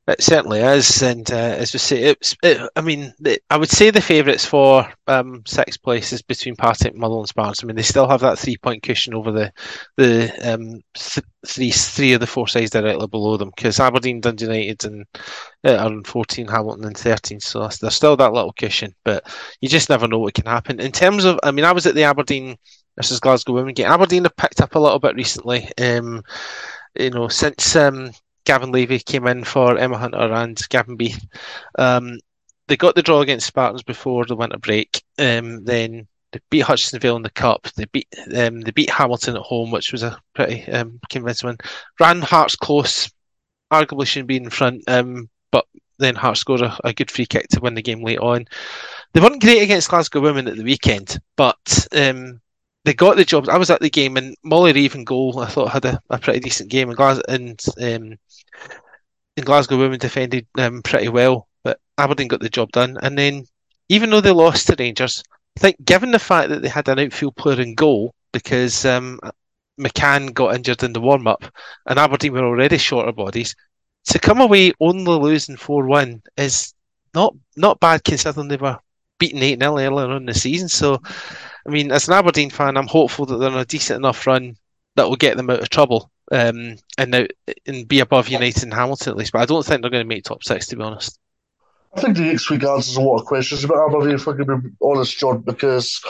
It certainly is, and uh, as we say, it's. It, I mean, I would say the favourites for um, sixth place is between Partick, Motherwell, and Spartans. I mean, they still have that three-point cushion over the the um, th- three three of the four sides directly below them because Aberdeen, Dundee United, and uh, are on fourteen, Hamilton, and thirteen. So there's still that little cushion, but you just never know what can happen. In terms of, I mean, I was at the Aberdeen versus Glasgow Women game. Aberdeen have picked up a little bit recently. Um, you know, since um, Gavin Levy came in for Emma Hunter and Gavin Beith. Um, they got the draw against Spartans before the winter break. Um, then they beat Hutchison Vale in the cup. They beat um, they beat Hamilton at home, which was a pretty um, convincing win. Ran Hearts close, arguably shouldn't be in front, um, but then Hearts scored a, a, good free kick to win the game late on. They weren't great against Glasgow Women at the weekend, but um, they got the job. I was at the game, and Molly Reeve goal. I thought had a, a pretty decent game, and, Glas- and um, Glasgow women defended um, pretty well, but Aberdeen got the job done. And then, even though they lost to Rangers, I think given the fact that they had an outfield player in goal because um, McCann got injured in the warm up and Aberdeen were already shorter bodies, to come away only losing 4 1 is not not bad considering they were beaten 8 0 earlier in the season. So, I mean, as an Aberdeen fan, I'm hopeful that they're on a decent enough run that will get them out of trouble um, and now and be above United and Hamilton at least. But I don't think they're going to make top six, to be honest. I think the week answers a lot of questions about Aberdeen, if I can be honest, John, because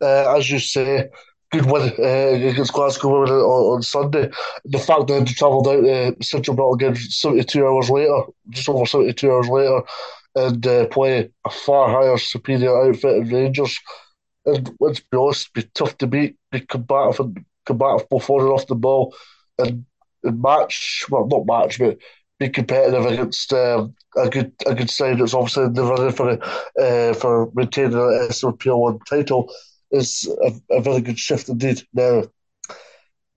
uh, as you say, good win uh, against Glasgow on, on, Sunday. The fact that they travelled out to Central again 72 hours later, just over 72 hours later, and uh, play a far higher, superior outfit in Rangers. And let's be honest, be tough to beat, be combative and combative before and off the ball and, and match, well, not match, but be competitive against uh, a good a good side that's obviously in the running for uh, for maintaining the SLPL one title is a, a, very good shift indeed. Now,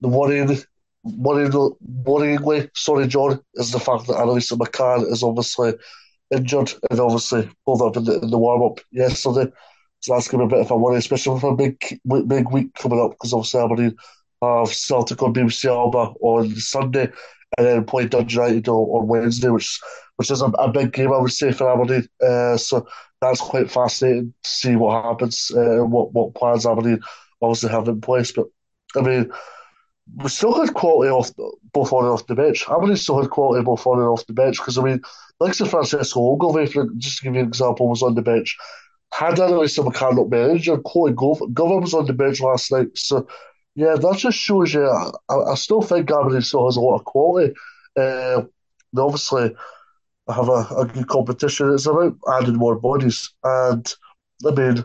the worrying, worrying, worryingly, sorry, John, is the fact that Annalisa McCann is obviously injured and obviously pulled up in the, in the warm up yesterday. So that's going to a bit of a worry, especially with a big big week coming up because obviously i'm Aberdeen of Celtic on BBC Alba on Sunday, and then play Dundee United on, on Wednesday, which which is a, a, big game, I would say, for Aberdeen. Uh, so that's quite fascinating to see what happens, uh, what what plans Aberdeen obviously have in place. But I mean, we still had quality off both on and off the bench. Aberdeen still had quality both on and off the bench because I mean, like Sir Francesca Ogilvie, just to give you an example, was on the bench. Had Annalisa McCann not been injured, Chloe Govan was on the bench last night. So yeah, that just shows you. I, I still think Aberdeen still has a lot of quality. Uh, they obviously have a, a good competition. It's about adding more bodies. And I mean,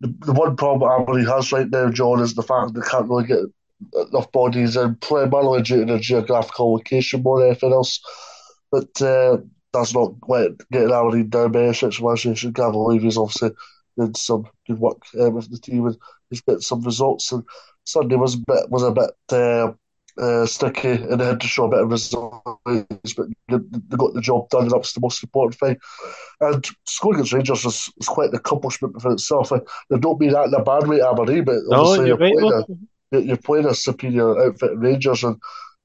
the, the one problem Aberdeen has right now, John, is the fact they can't really get enough bodies in, primarily due to their geographical location more than anything else. But uh, that's not let getting Aberdeen down by any stretch of imagination. Gavin Levy's obviously did some good work uh, with the team and he's got some results. And Sunday was a bit was a bit uh, uh, sticky and they had to show a bit of resilience, but they got the job done, and that's the most important thing. And scoring against Rangers is, is quite an accomplishment for itself. I, they don't mean that in a bad way, Aberdeen, but obviously you're, you're, right, playing a, you're playing a superior outfit Rangers, and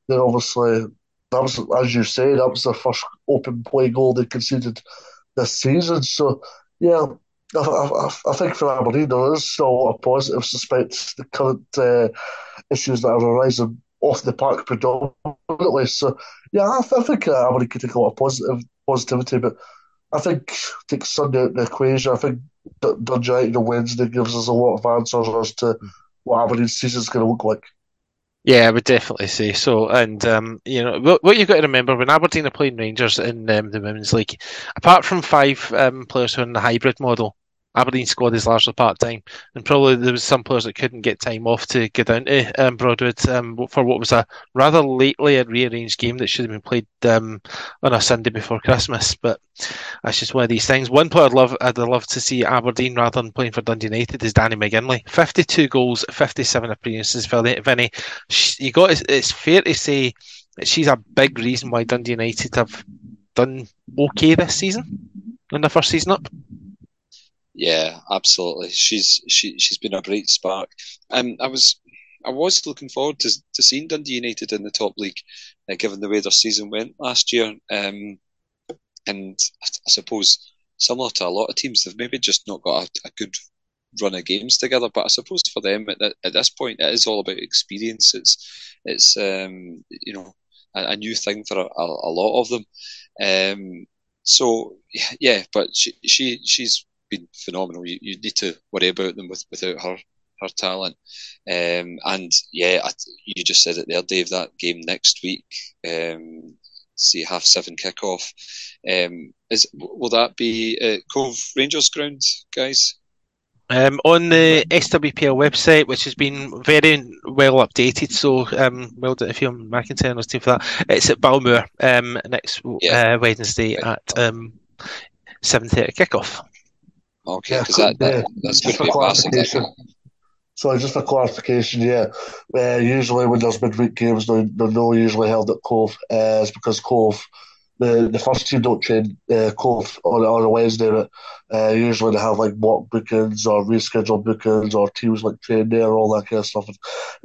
they're obviously that was as you say that was their first open play goal they conceded this season. So yeah, I, I, I, think for Aberdeen there is still a lot of positive despite the current uh, issues that are arising off the park predominantly. So yeah, I, I think uh, Aberdeen could take a lot of positive positivity, but I think take Sunday out the equation. I think Dundee on Wednesday gives us a lot of answers as to what Aberdeen's season is going to look like. Yeah, I would definitely say so. And um, you know what, you've got to remember when Aberdeen are playing Rangers in um, the women's league, apart from five um, players who are in the hybrid model, Aberdeen squad is largely part time, and probably there was some players that couldn't get time off to get down to um, Broadwood um, for what was a rather lately rearranged game that should have been played um, on a Sunday before Christmas. But that's just one of these things. One player I'd love, I'd love to see Aberdeen rather than playing for Dundee United is Danny McGinley. Fifty-two goals, fifty-seven appearances. For Vinny, you got. It's fair to say that she's a big reason why Dundee United have done okay this season in the first season up. Yeah, absolutely. She's she she's been a bright spark. Um, I was I was looking forward to to seeing Dundee United in the top league, uh, given the way their season went last year. Um, and I, suppose similar to a lot of teams, they've maybe just not got a, a good run of games together. But I suppose for them at, at this point, it is all about experience. It's it's um, you know a, a, new thing for a, a lot of them. Um, so yeah, but she, she she's been phenomenal. You, you need to worry about them with, without her her talent. Um, and yeah, I, you just said it there, Dave. That game next week, um, see half seven kickoff. Um, is will that be at Cove Rangers ground, guys? Um, on the SWPL website, which has been very well updated, so um, well done Fiona McIntyre and team for that. It's at Balmoor um, next yeah. uh, Wednesday at um, seven thirty kickoff. Okay, yeah, that, that, that's good for clarification. So just for clarification, yeah, uh, usually when there's midweek games, they're, they're not usually held at Cove. Uh, it's because Cove, the the first team don't train uh, Cove on, on a Wednesday, but uh, usually they have like mock bookings or rescheduled bookings or teams like train there, all that kind of stuff. And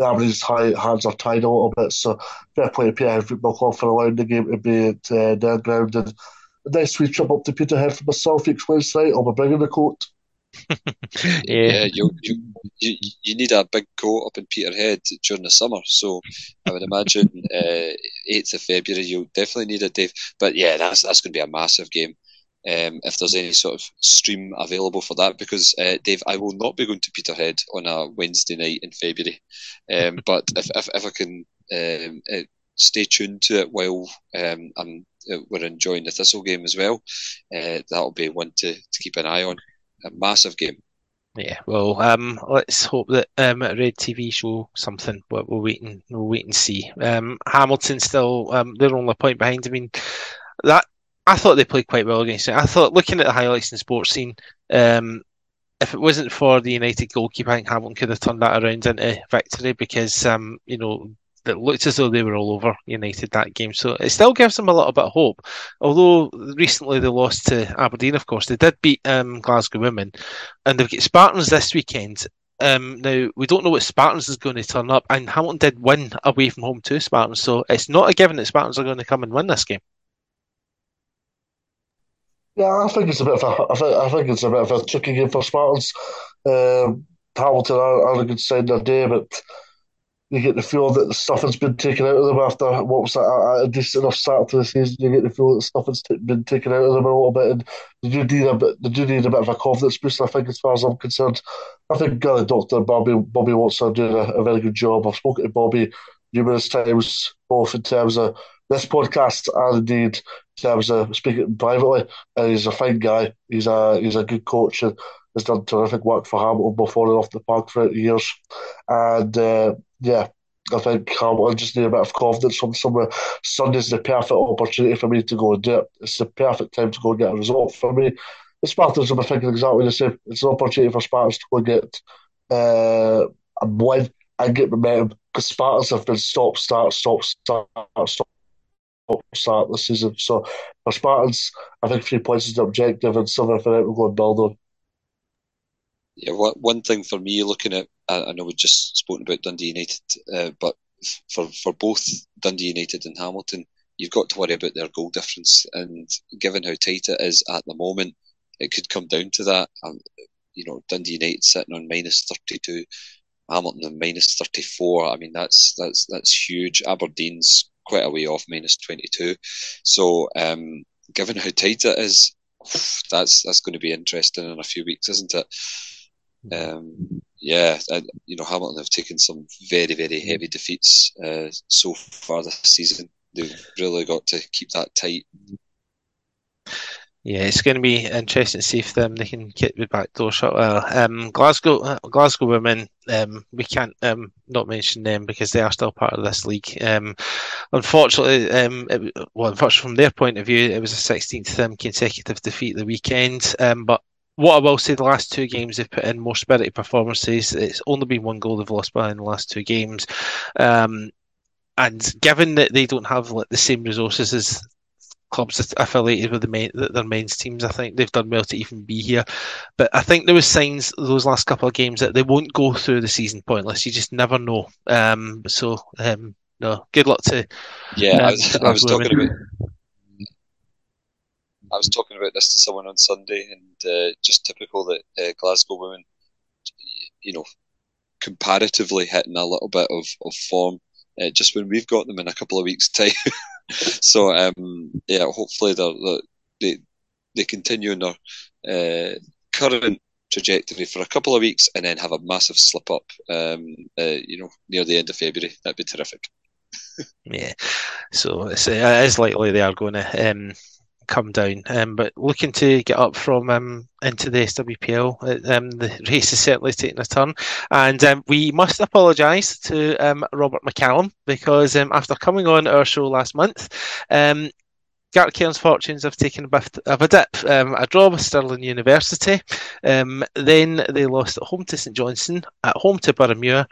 Aberdeen's hands are tied a little bit, so fair play to Peterhead Football Club for allowing the game to be at uh, their ground and a nice wee trip up to Peterhead for myself each Wednesday. I'll be bringing the coat. yeah, yeah you, you, you you need a big coat up in Peterhead during the summer. So I would imagine uh, eighth uh, of February you'll definitely need a Dave. But yeah, that's that's going to be a massive game. Um, if there's any sort of stream available for that, because uh, Dave, I will not be going to Peterhead on a Wednesday night in February. Um, but if, if, if I can um, uh, stay tuned to it while um, I'm uh, we're enjoying the Thistle game as well. Uh, that'll be one to, to keep an eye on. A massive game. Yeah, well, um, let's hope that um, Red TV show something. But we'll wait and we'll wait and see. Um, Hamilton still um, they're only a point behind. I mean, that I thought they played quite well against it. I thought looking at the highlights in Sportscene, um, if it wasn't for the United goalkeeper, I think Hamilton could have turned that around into victory because um, you know that looked as though they were all over United that game. So it still gives them a little bit of hope. Although recently they lost to Aberdeen, of course, they did beat um, Glasgow Women, and they've got Spartans this weekend. Um, now we don't know what Spartans is going to turn up, and Hamilton did win away from home to Spartans, so it's not a given that Spartans are going to come and win this game. Yeah, I think it's a bit of a, I think, I think it's a bit of a tricky game for Spartans. Um, Hamilton are, are a good side their day, but you get the feel that the stuff has been taken out of them after what was that, a decent enough start to the season. You get the feel that stuff has t- been taken out of them a little bit, and they do need a bit. They do need a bit of a confidence boost. I think, as far as I'm concerned, I think uh, Doctor Bobby Bobby Watson doing a, a very good job. I've spoken to Bobby numerous times, both in terms of this podcast and indeed in terms of speaking privately. And he's a fine guy. He's a he's a good coach and has done terrific work for Hamilton before and off the park for years. And uh, yeah, I think Hamilton just need a bit of confidence from somewhere. Sunday's the perfect opportunity for me to go and do it. It's the perfect time to go and get a result for me. The Spartans will be thinking exactly the same. It's an opportunity for Spartans to go and get uh, a win and get momentum because Spartans have been stop, start, stop, start, stop, start this season. So for Spartans, I think three points is the objective and something for them to go and build on. Yeah, one thing for me looking at, I know we've just spoken about Dundee United, uh, but for for both Dundee United and Hamilton, you've got to worry about their goal difference. And given how tight it is at the moment, it could come down to that. Um, you know, Dundee United sitting on minus thirty two, Hamilton on minus thirty four. I mean, that's that's that's huge. Aberdeen's quite a way off minus twenty two. So, um, given how tight it is, that's that's going to be interesting in a few weeks, isn't it? Um, yeah, and, you know Hamilton have taken some very very heavy defeats uh, so far this season. They've really got to keep that tight. Yeah, it's going to be interesting to see if them they can get the back door shut. Well, um, Glasgow, uh, Glasgow women, um, we can't um, not mention them because they are still part of this league. Um, unfortunately, um, it, well, unfortunately from their point of view, it was a 16th um, consecutive defeat the weekend. Um, but what I will say, the last two games they've put in more spirited performances. It's only been one goal they've lost by in the last two games. Um, and given that they don't have like, the same resources as clubs affiliated with the main, their men's teams. I think they've done well to even be here. But I think there was signs those last couple of games that they won't go through the season pointless. You just never know. Um, so um, no, good luck to. Yeah, I was, I was talking about. I was talking about this to someone on Sunday, and uh, just typical that uh, Glasgow women, you know, comparatively hitting a little bit of, of form uh, just when we've got them in a couple of weeks' time. so um, yeah, hopefully they're, they they continue in their uh, current trajectory for a couple of weeks and then have a massive slip up. Um, uh, you know, near the end of February, that'd be terrific. yeah, so it's, it is likely they are going to um, come down. Um, but looking to get up from um, into the SWPL, uh, um, the race is certainly taking a turn. And um, we must apologise to um, Robert McCallum because um, after coming on our show last month, um, Gartcairn's fortunes have taken a bit of a dip. Um, a draw with Stirling University. Then they lost at home to St Johnstone, at home to Boroughmuir,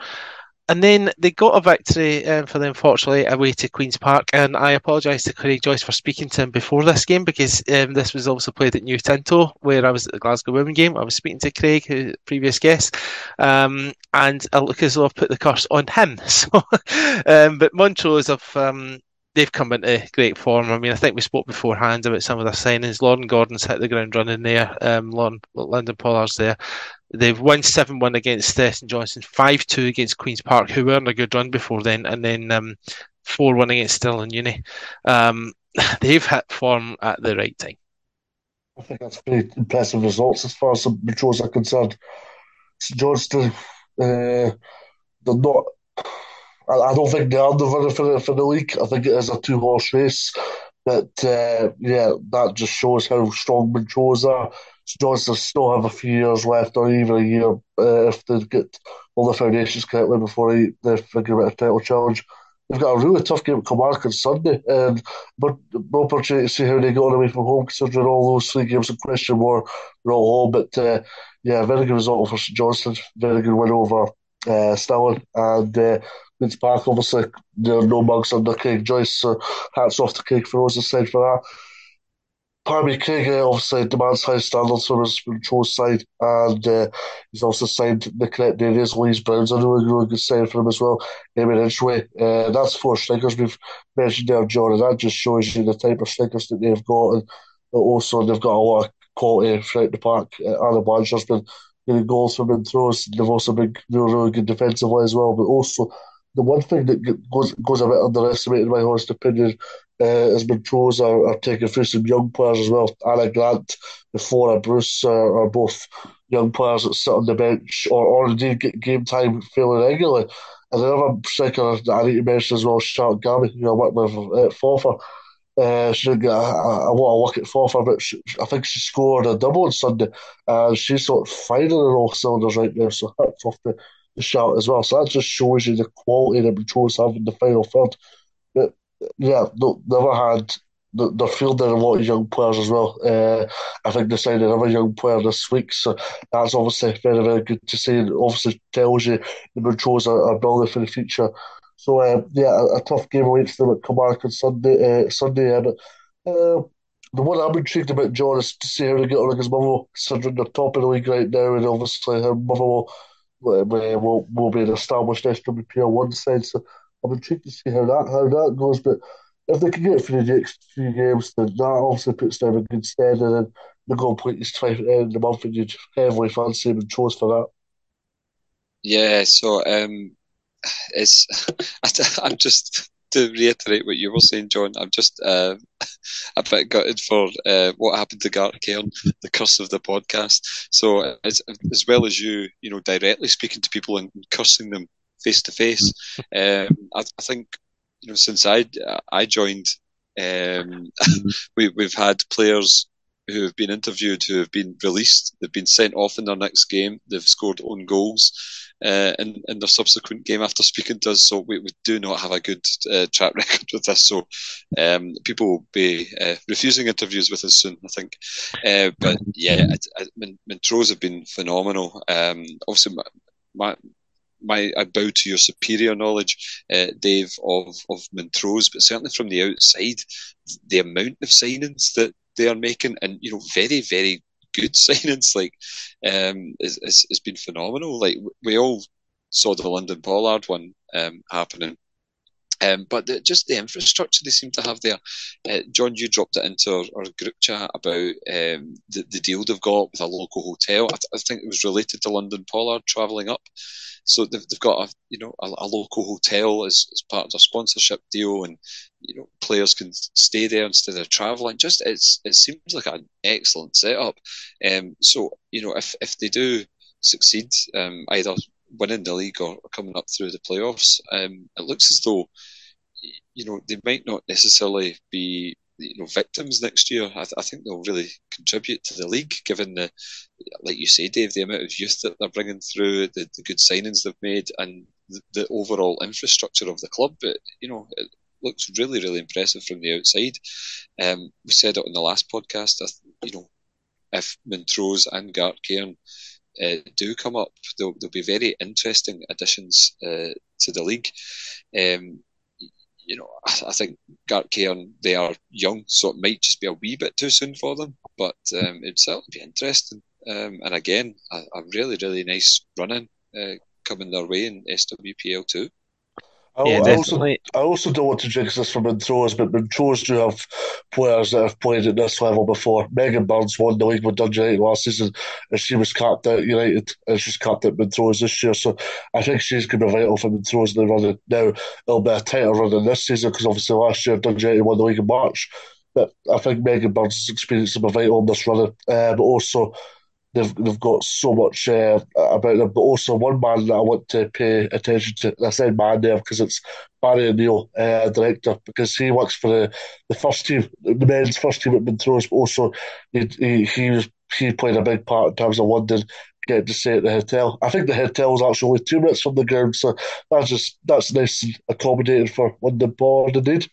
and then they got a victory um, for them, unfortunately, away to Queen's Park. And I apologise to Craig Joyce for speaking to him before this game because um, this was also played at New Tinto, where I was at the Glasgow Women game. I was speaking to Craig, who previous guest, um, and I look as though I've put the curse on him. So, um, but Montrose have um, they've come into great form. I mean, I think we spoke beforehand about some of their signings. Lauren Gordon's hit the ground running there. Um, Lauren, Lyndon Pollard's there. They've won 7 1 against St Johnstone, 5 2 against Queen's Park, who were on a good run before then, and then 4 um, 1 against Stirling Uni. Um, they've hit form at the right time. I think that's pretty impressive results as far as the Montrose are concerned. St Johnstone, uh, they're not. I, I, don't think they are the winner for the, for the league. I think it is a two horse race. But uh, yeah, that just shows how strong Montrose are. Johnstone still have a few years left, or even a year, uh, if they get all the foundations correctly before they, they figure out a title challenge. They've got a really tough game at Kilmarnock on Sunday, and but the opportunity to see how they got away from home, considering all those three games in question were, were all home. But uh, yeah, very good result for St Johnstone, very good win over uh, and uh, Queen's Park. Obviously, there are no mugs under Craig Joyce, so hats off to Craig for us aside for that. Parmy Craig uh, obviously demands high standards from his control side, and uh, he's also signed the correct areas. Louise Brown's a really, good sign for him as well. Amy Ridgway. Uh, that's four strikers we've mentioned there, John, and that just shows you the type of strikers that they've got. And also, they've got a lot of quality throughout the park. Uh, Anna Blanchard's been getting goals from in throws. They've also been really, really good defensively as well, but also the one thing that goes goes a bit underestimated, in my honest opinion, uh, Montrose are, are taking through some young players as well. Anna Grant and Flora Bruce are, both young players that sit on the bench or, or indeed get game time fairly regularly. And another striker that I need to mention as well, Charlotte Gabby, who I worked with at Forfar. Uh, she didn't get a, a, lot of work at but she, I think she scored a double on Sunday. And she's sort of firing on all cylinders right now, so hats off to shout as well. So that just shows you the quality that Montrose have in the final third. But yeah, no, never had. They're fielding a lot of young players as well. Uh, I think they signed another young player this week, so that's obviously very, very good to see. It obviously tells you the Montrose are, are building for the future. So uh, yeah, a, a, tough game awaits them at Kilmarnock on Sunday. Uh, Sunday, yeah, but uh, the one I'm intrigued about, John, is to see how they get on against Motherwell, considering they're top of the league right now, and obviously Motherwell will will be an established SWPL one side. So I'm intrigued to see how that how that goes. But if they can get through the next few games, then that obviously puts them in good stead. And then the goal point is twice at the end of the month, and you'd heavily fancy him and chose for that. Yeah, so um, it's I'm just to reiterate what you were saying, John, I'm just uh, a bit gutted for uh, what happened to Gartcairn, the curse of the podcast. So as as well as you, you know, directly speaking to people and cursing them face to face, I think you know since I I joined, um, we we've had players who have been interviewed who have been released. They've been sent off in their next game. They've scored own goals uh, in, in their subsequent game after speaking to us. So we, we do not have a good uh, track record with this. So um, people will be uh, refusing interviews with us soon, I think. Uh, but yeah, I, I, Montrose have been phenomenal. Um, obviously, my, my my I bow to your superior knowledge, uh, Dave, of of Montrose, but certainly from the outside, the amount of signings that they are making, and you know, very very good signings like um, has been phenomenal. Like we all saw the London Pollard one um, happening. Um, but the, just the infrastructure they seem to have there. Uh, John, you dropped it into our, our group chat about um, the, the deal they've got with a local hotel. I, th- I think it was related to London Pollard travelling up. So they've, they've got a you know a, a, local hotel as, as part of their sponsorship deal, and you know players can stay there instead of travelling. Just it's it seems like an excellent setup. Um, so you know if if they do succeed, um, either winning the league or, coming up through the playoffs, um, it looks as though you know they might not necessarily be you know victims next year. I, th- I, think they'll really contribute to the league, given the, like you say, Dave, the amount of youth that they're bringing through, the, the good signings they've made, and the, overall infrastructure of the club. But you know, looks really, really impressive from the outside. Um, we said it on the last podcast. You know, if Montrose and Gartcairn uh, do come up, they'll, they'll be very interesting additions uh, to the league. Um, you know, I, I think Gartcairn, they are young, so it might just be a wee bit too soon for them, but um, it'd certainly be interesting. Um, and again, a, a, really, really nice running uh, coming their way in SWPL too. I, yeah, I also, I also don't want to jinx this for Montrose, but Montrose do have players that have played at this level before. Megan Burns won the league with Dundee United last season, and she was capped at United, and she's capped at Montrose this year. So I think she's going to be vital for Montrose in the running. Now, it'll be a tighter run in this season because obviously last year Dundee United won the league in March. But I think Megan Burns' experience will be vital in this running. Uh, but also, they've they've got so much uh, about them. But also one man that I want to pay attention to. I said man there because it's Barry O'Neill, uh, director, because he works for the, the first team, the men's first team at Montrose. But also, he he he, was, he played a big part in terms of London getting to stay at the hotel. I think the hotel is actually only two minutes from the ground, so that's just that's nice and accommodating for London Board indeed.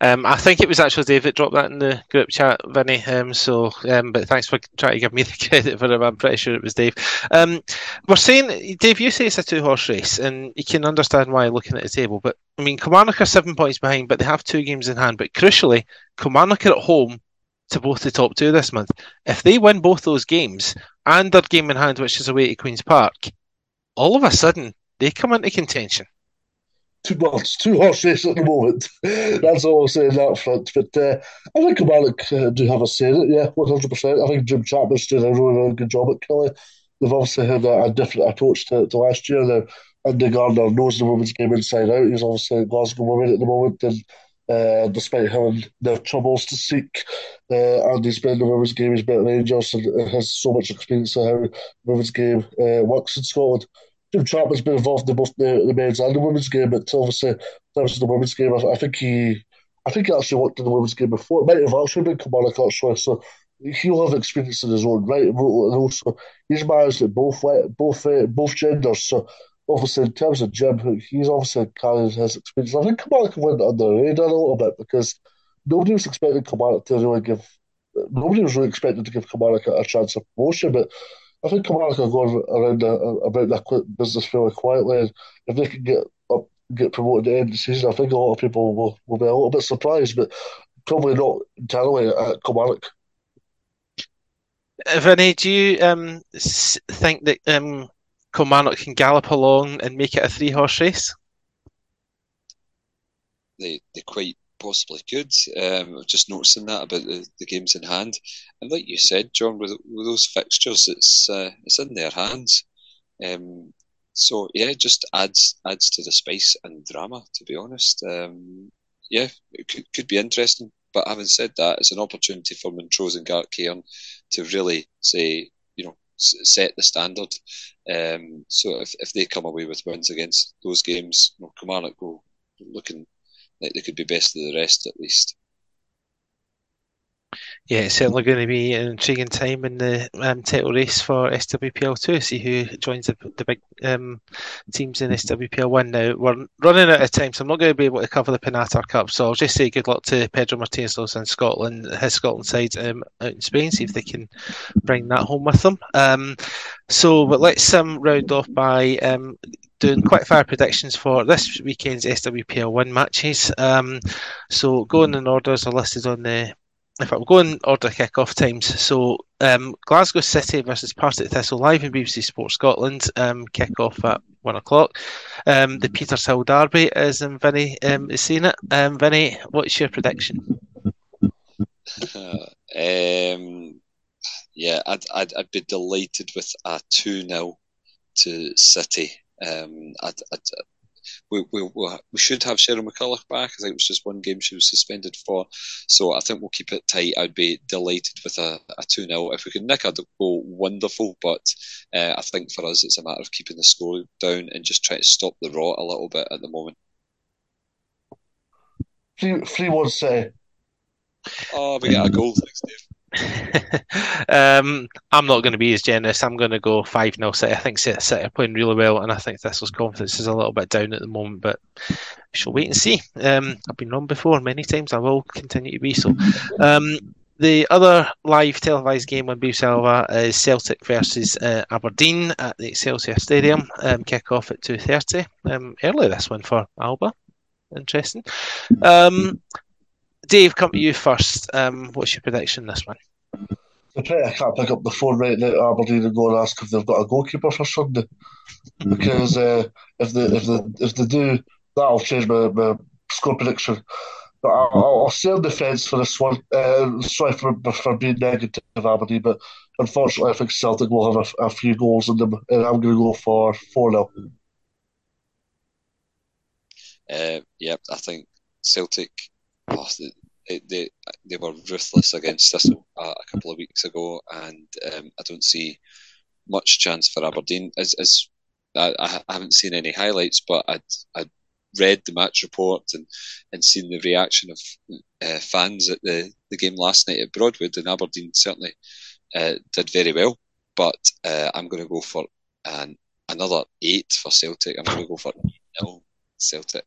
Um, I think it was actually Dave that dropped that in the group chat, Vinny. Um, so, um, but thanks for trying to give me the credit for it. I'm pretty sure it was Dave. Um, we're saying, Dave, you say it's a two horse race, and you can understand why looking at the table. But I mean, Kilmarnock are seven points behind, but they have two games in hand. But crucially, Kilmarnock are at home to both the top two this month. If they win both those games and their game in hand, which is away to Queen's Park, all of a sudden they come into contention too much, two horse race at the moment. That's all I'll saying that front. But uh, I think Kilmarnock uh, do have a say in it, yeah, 100%. I think Jim Chapman's doing a really, really good job at Killie. They've obviously had a, a different approach to, to last year. Now, Andy Gardner knows the women's game inside out. He's obviously a Glasgow woman at the moment, and uh, despite having their troubles to seek, uh, Andy's been in the women's game. He's better Rangers and has so much experience of how the women's game uh, works in Scotland. Jim Chapman's been involved in both the, the men's and the women's game, but obviously, terms of the women's game, I, I think he, I think he actually worked in the women's game before. It might have actually been Kilmarnock actually, so he'll have experience in his own right. And also, he's managed both both uh, both genders. So obviously, in terms of Jim, he's obviously carried his experience. I think Kilmarnock went under the radar a little bit because nobody was expecting Kilmarnock to really give. Nobody was really expecting to give Kilmarnock a, a chance of promotion, but I think Kilmarnock are going around a, about their business fairly quietly. If they can get up, get promoted at the end of the season, I think a lot of people will, will be a little bit surprised, but probably not entirely at Kilmarnock. Vinny, do you um, think that um, Kilmarnock can gallop along and make it a three horse race? They they quite possibly could. Um, just noticing that about the, the games in hand, and like you said, John, with, with those fixtures, it's uh, it's in their hands. Um, so yeah, it just adds adds to the spice and drama. To be honest, um, yeah, it could, could be interesting. But having said that, it's an opportunity for Montrose and Gartcairn to really say, you know, set the standard. Um, so if, if they come away with wins against those games, you know, Kilmarnock go looking like they could be best of the rest at least yeah, it's certainly going to be an intriguing time in the um, title race for SWPL two. See who joins the, the big um, teams in SWPL one. Now we're running out of time, so I'm not going to be able to cover the Pinatar Cup. So I'll just say good luck to Pedro Martinez in Scotland, his Scotland side um, out in Spain. See if they can bring that home with them. Um, so, but let's um, round off by um, doing quick fire predictions for this weekend's SWPL one matches. Um, so going in orders are listed on the if I'm going order kick-off times, so um, Glasgow City versus Partick Thistle live in BBC Sports Scotland, um, kick-off at one o'clock. Um, the Petershill Derby is in Vinny um, is seeing it. Um, Vinny, what's your prediction? um, yeah, I'd, I'd, I'd be delighted with a 2 0 to City. Um, I'd, I'd, we, we, we should have Cheryl McCulloch back. I think it was just one game she was suspended for. So I think we'll keep it tight. I'd be delighted with a, a 2 0. If we could nick a goal, wonderful. But uh, I think for us, it's a matter of keeping the score down and just trying to stop the rot a little bit at the moment. 3 3 1 City. Oh, we get a goal. Thanks, Dave. um, I'm not going to be as generous. I'm going to go 5 0 City. I think City are playing really well, and I think Thistle's confidence is a little bit down at the moment, but we shall wait and see. Um, I've been wrong before many times. I will continue to be so. Um, the other live televised game on BBC is Celtic versus uh, Aberdeen at the Excelsior Stadium. Um, kick off at 2.30. Um, early this one for Alba. Interesting. Um, Dave, come to you first. Um, what's your prediction this one? I can't pick up the phone right now to Aberdeen and go and ask if they've got a goalkeeper for Sunday. Because uh, if they if they if they do, that'll change my, my score prediction. But I'll, I'll stay on defence for this one. Uh, sorry for, for being negative, Aberdeen, but unfortunately, I think Celtic will have a, a few goals in them, and I'm going to go for 4 0. Uh, yeah, I think Celtic they, they they were ruthless against Thistle uh, a couple of weeks ago, and um, I don't see much chance for Aberdeen. As, as I, I, haven't seen any highlights, but I'd, I'd read the match report and, and seen the reaction of uh, fans at the, the game last night at Broadwood, and Aberdeen certainly uh, did very well. But uh, I'm going to go for an, another eight for Celtic. I'm going to go for nil Celtic.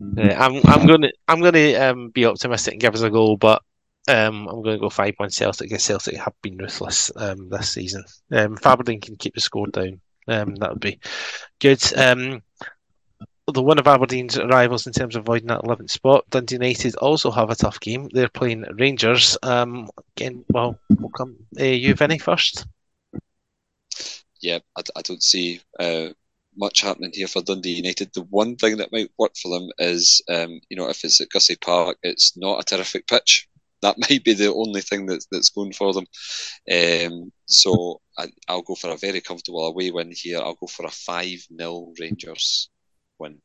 I'm I'm gonna I'm gonna um, be optimistic and give us a goal, but um, I'm going to go five one Celtic. Because Celtic have been ruthless um, this season. Um, Aberdeen can keep the score down. Um, that would be good. Um, the one of Aberdeen's rivals in terms of avoiding that 11th spot, Dundee United also have a tough game. They're playing Rangers. Um, again, well, we'll come. Uh, you, first. Yeah, I, I don't see uh, much happening here for Dundee United. The one thing that might work for them is, um, you know, if it's at Gussie Park, it's not a terrific pitch. That might be the only thing that's that's going for them. Um, so I, will go for a very comfortable away win here. I'll go for a five 0 Rangers win.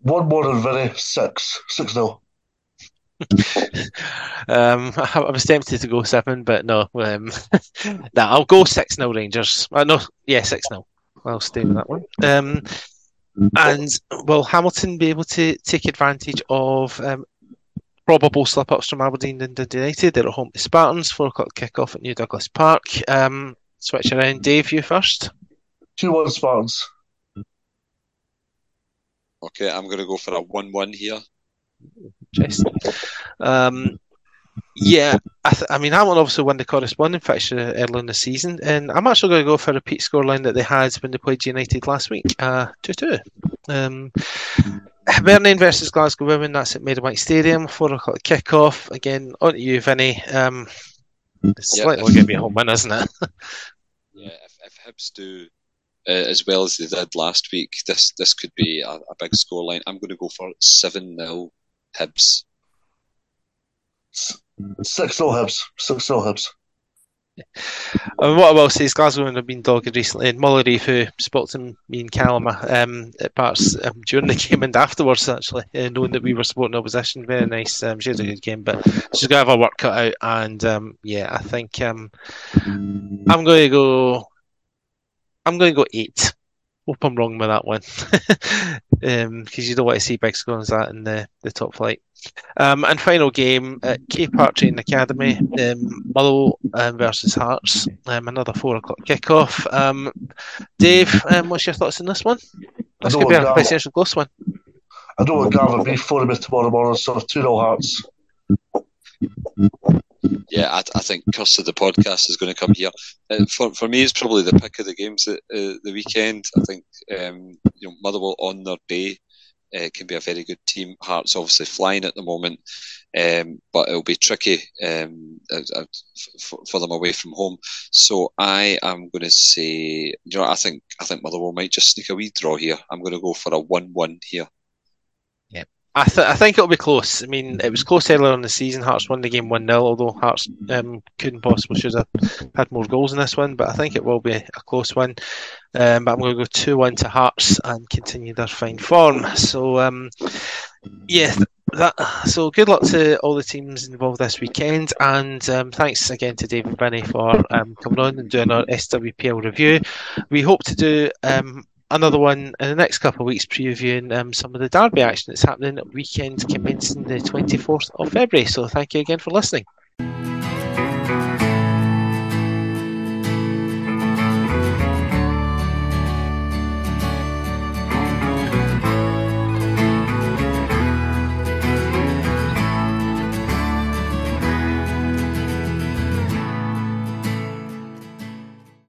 One more than very six six 0 um, I, was tempted to go seven, but no. Um, nah, I'll go six 0 Rangers. Uh, no, yeah, six 0 I'll stay with that one. Um, and will Hamilton be able to take advantage of um, probable slip ups from Aberdeen and Dundee United? They're at home to Spartans, four o'clock kick off at New Douglas Park. Um, switch around, Dave, you first. 2 1 Spartans. Okay, I'm going to go for a 1 1 here. Interesting. Um, yeah, I, th- I mean, Hamilton obviously won the corresponding fixture early in the season, and I'm actually going to go for a repeat scoreline that they had when they played United last week, uh, 2 2. Um, Hibernian versus Glasgow Women, that's at Meadowbank Stadium, 4 o'clock kick-off. Again, on to you, Vinny. Um, it's yep, likely going to be a home win, isn't it? yeah, if, if Hibs do uh, as well as they did last week, this this could be a, a big scoreline. I'm going to go for 7 0 Hibs. Six nil Hibs. Six nil Hibs. And what I will say is Glasgow have been dogged recently, and Mullery, who spoke to me and Callum um, at parts um, during the game and afterwards, actually, uh, knowing that we were supporting opposition. Very nice. Um, she had a good game, but she's got to have her work cut out. And um, yeah, I think um, I'm going to go. I'm going to go eight. Hope I'm wrong with that one, because um, you don't want to see big scores that in the, the top flight. Um, and final game at K Park Training Academy, um, Motherwell um, versus Hearts. Um, another four o'clock kickoff. Um, Dave, um, what's your thoughts on this one? This could be a potential close one. I don't want to gather beef for him tomorrow morning, so 2 0 Hearts. Yeah, I, I, think Curse of the podcast is going to come here. Uh, for, for me, it's probably the pick of the games at uh, the weekend. I think um, you know Motherwell on their day uh, can be a very good team. Hearts obviously flying at the moment, um, but it'll be tricky um, for, for, them away from home. So I am going to say, you know, I think I think Motherwell might just sneak a wee draw here. I'm going to go for a one-one here. I, th- I think it'll be close. I mean, it was close earlier in the season. Hearts won the game 1 0, although Hearts um, couldn't possibly should have had more goals in this one. But I think it will be a close one. Um, but I'm going to go 2 1 to Hearts and continue their fine form. So, um, yeah, that, so good luck to all the teams involved this weekend. And um, thanks again to David Binney for um, coming on and doing our SWPL review. We hope to do um, another one in the next couple of weeks previewing um, some of the derby action that's happening at weekend commencing the 24th of February. So thank you again for listening.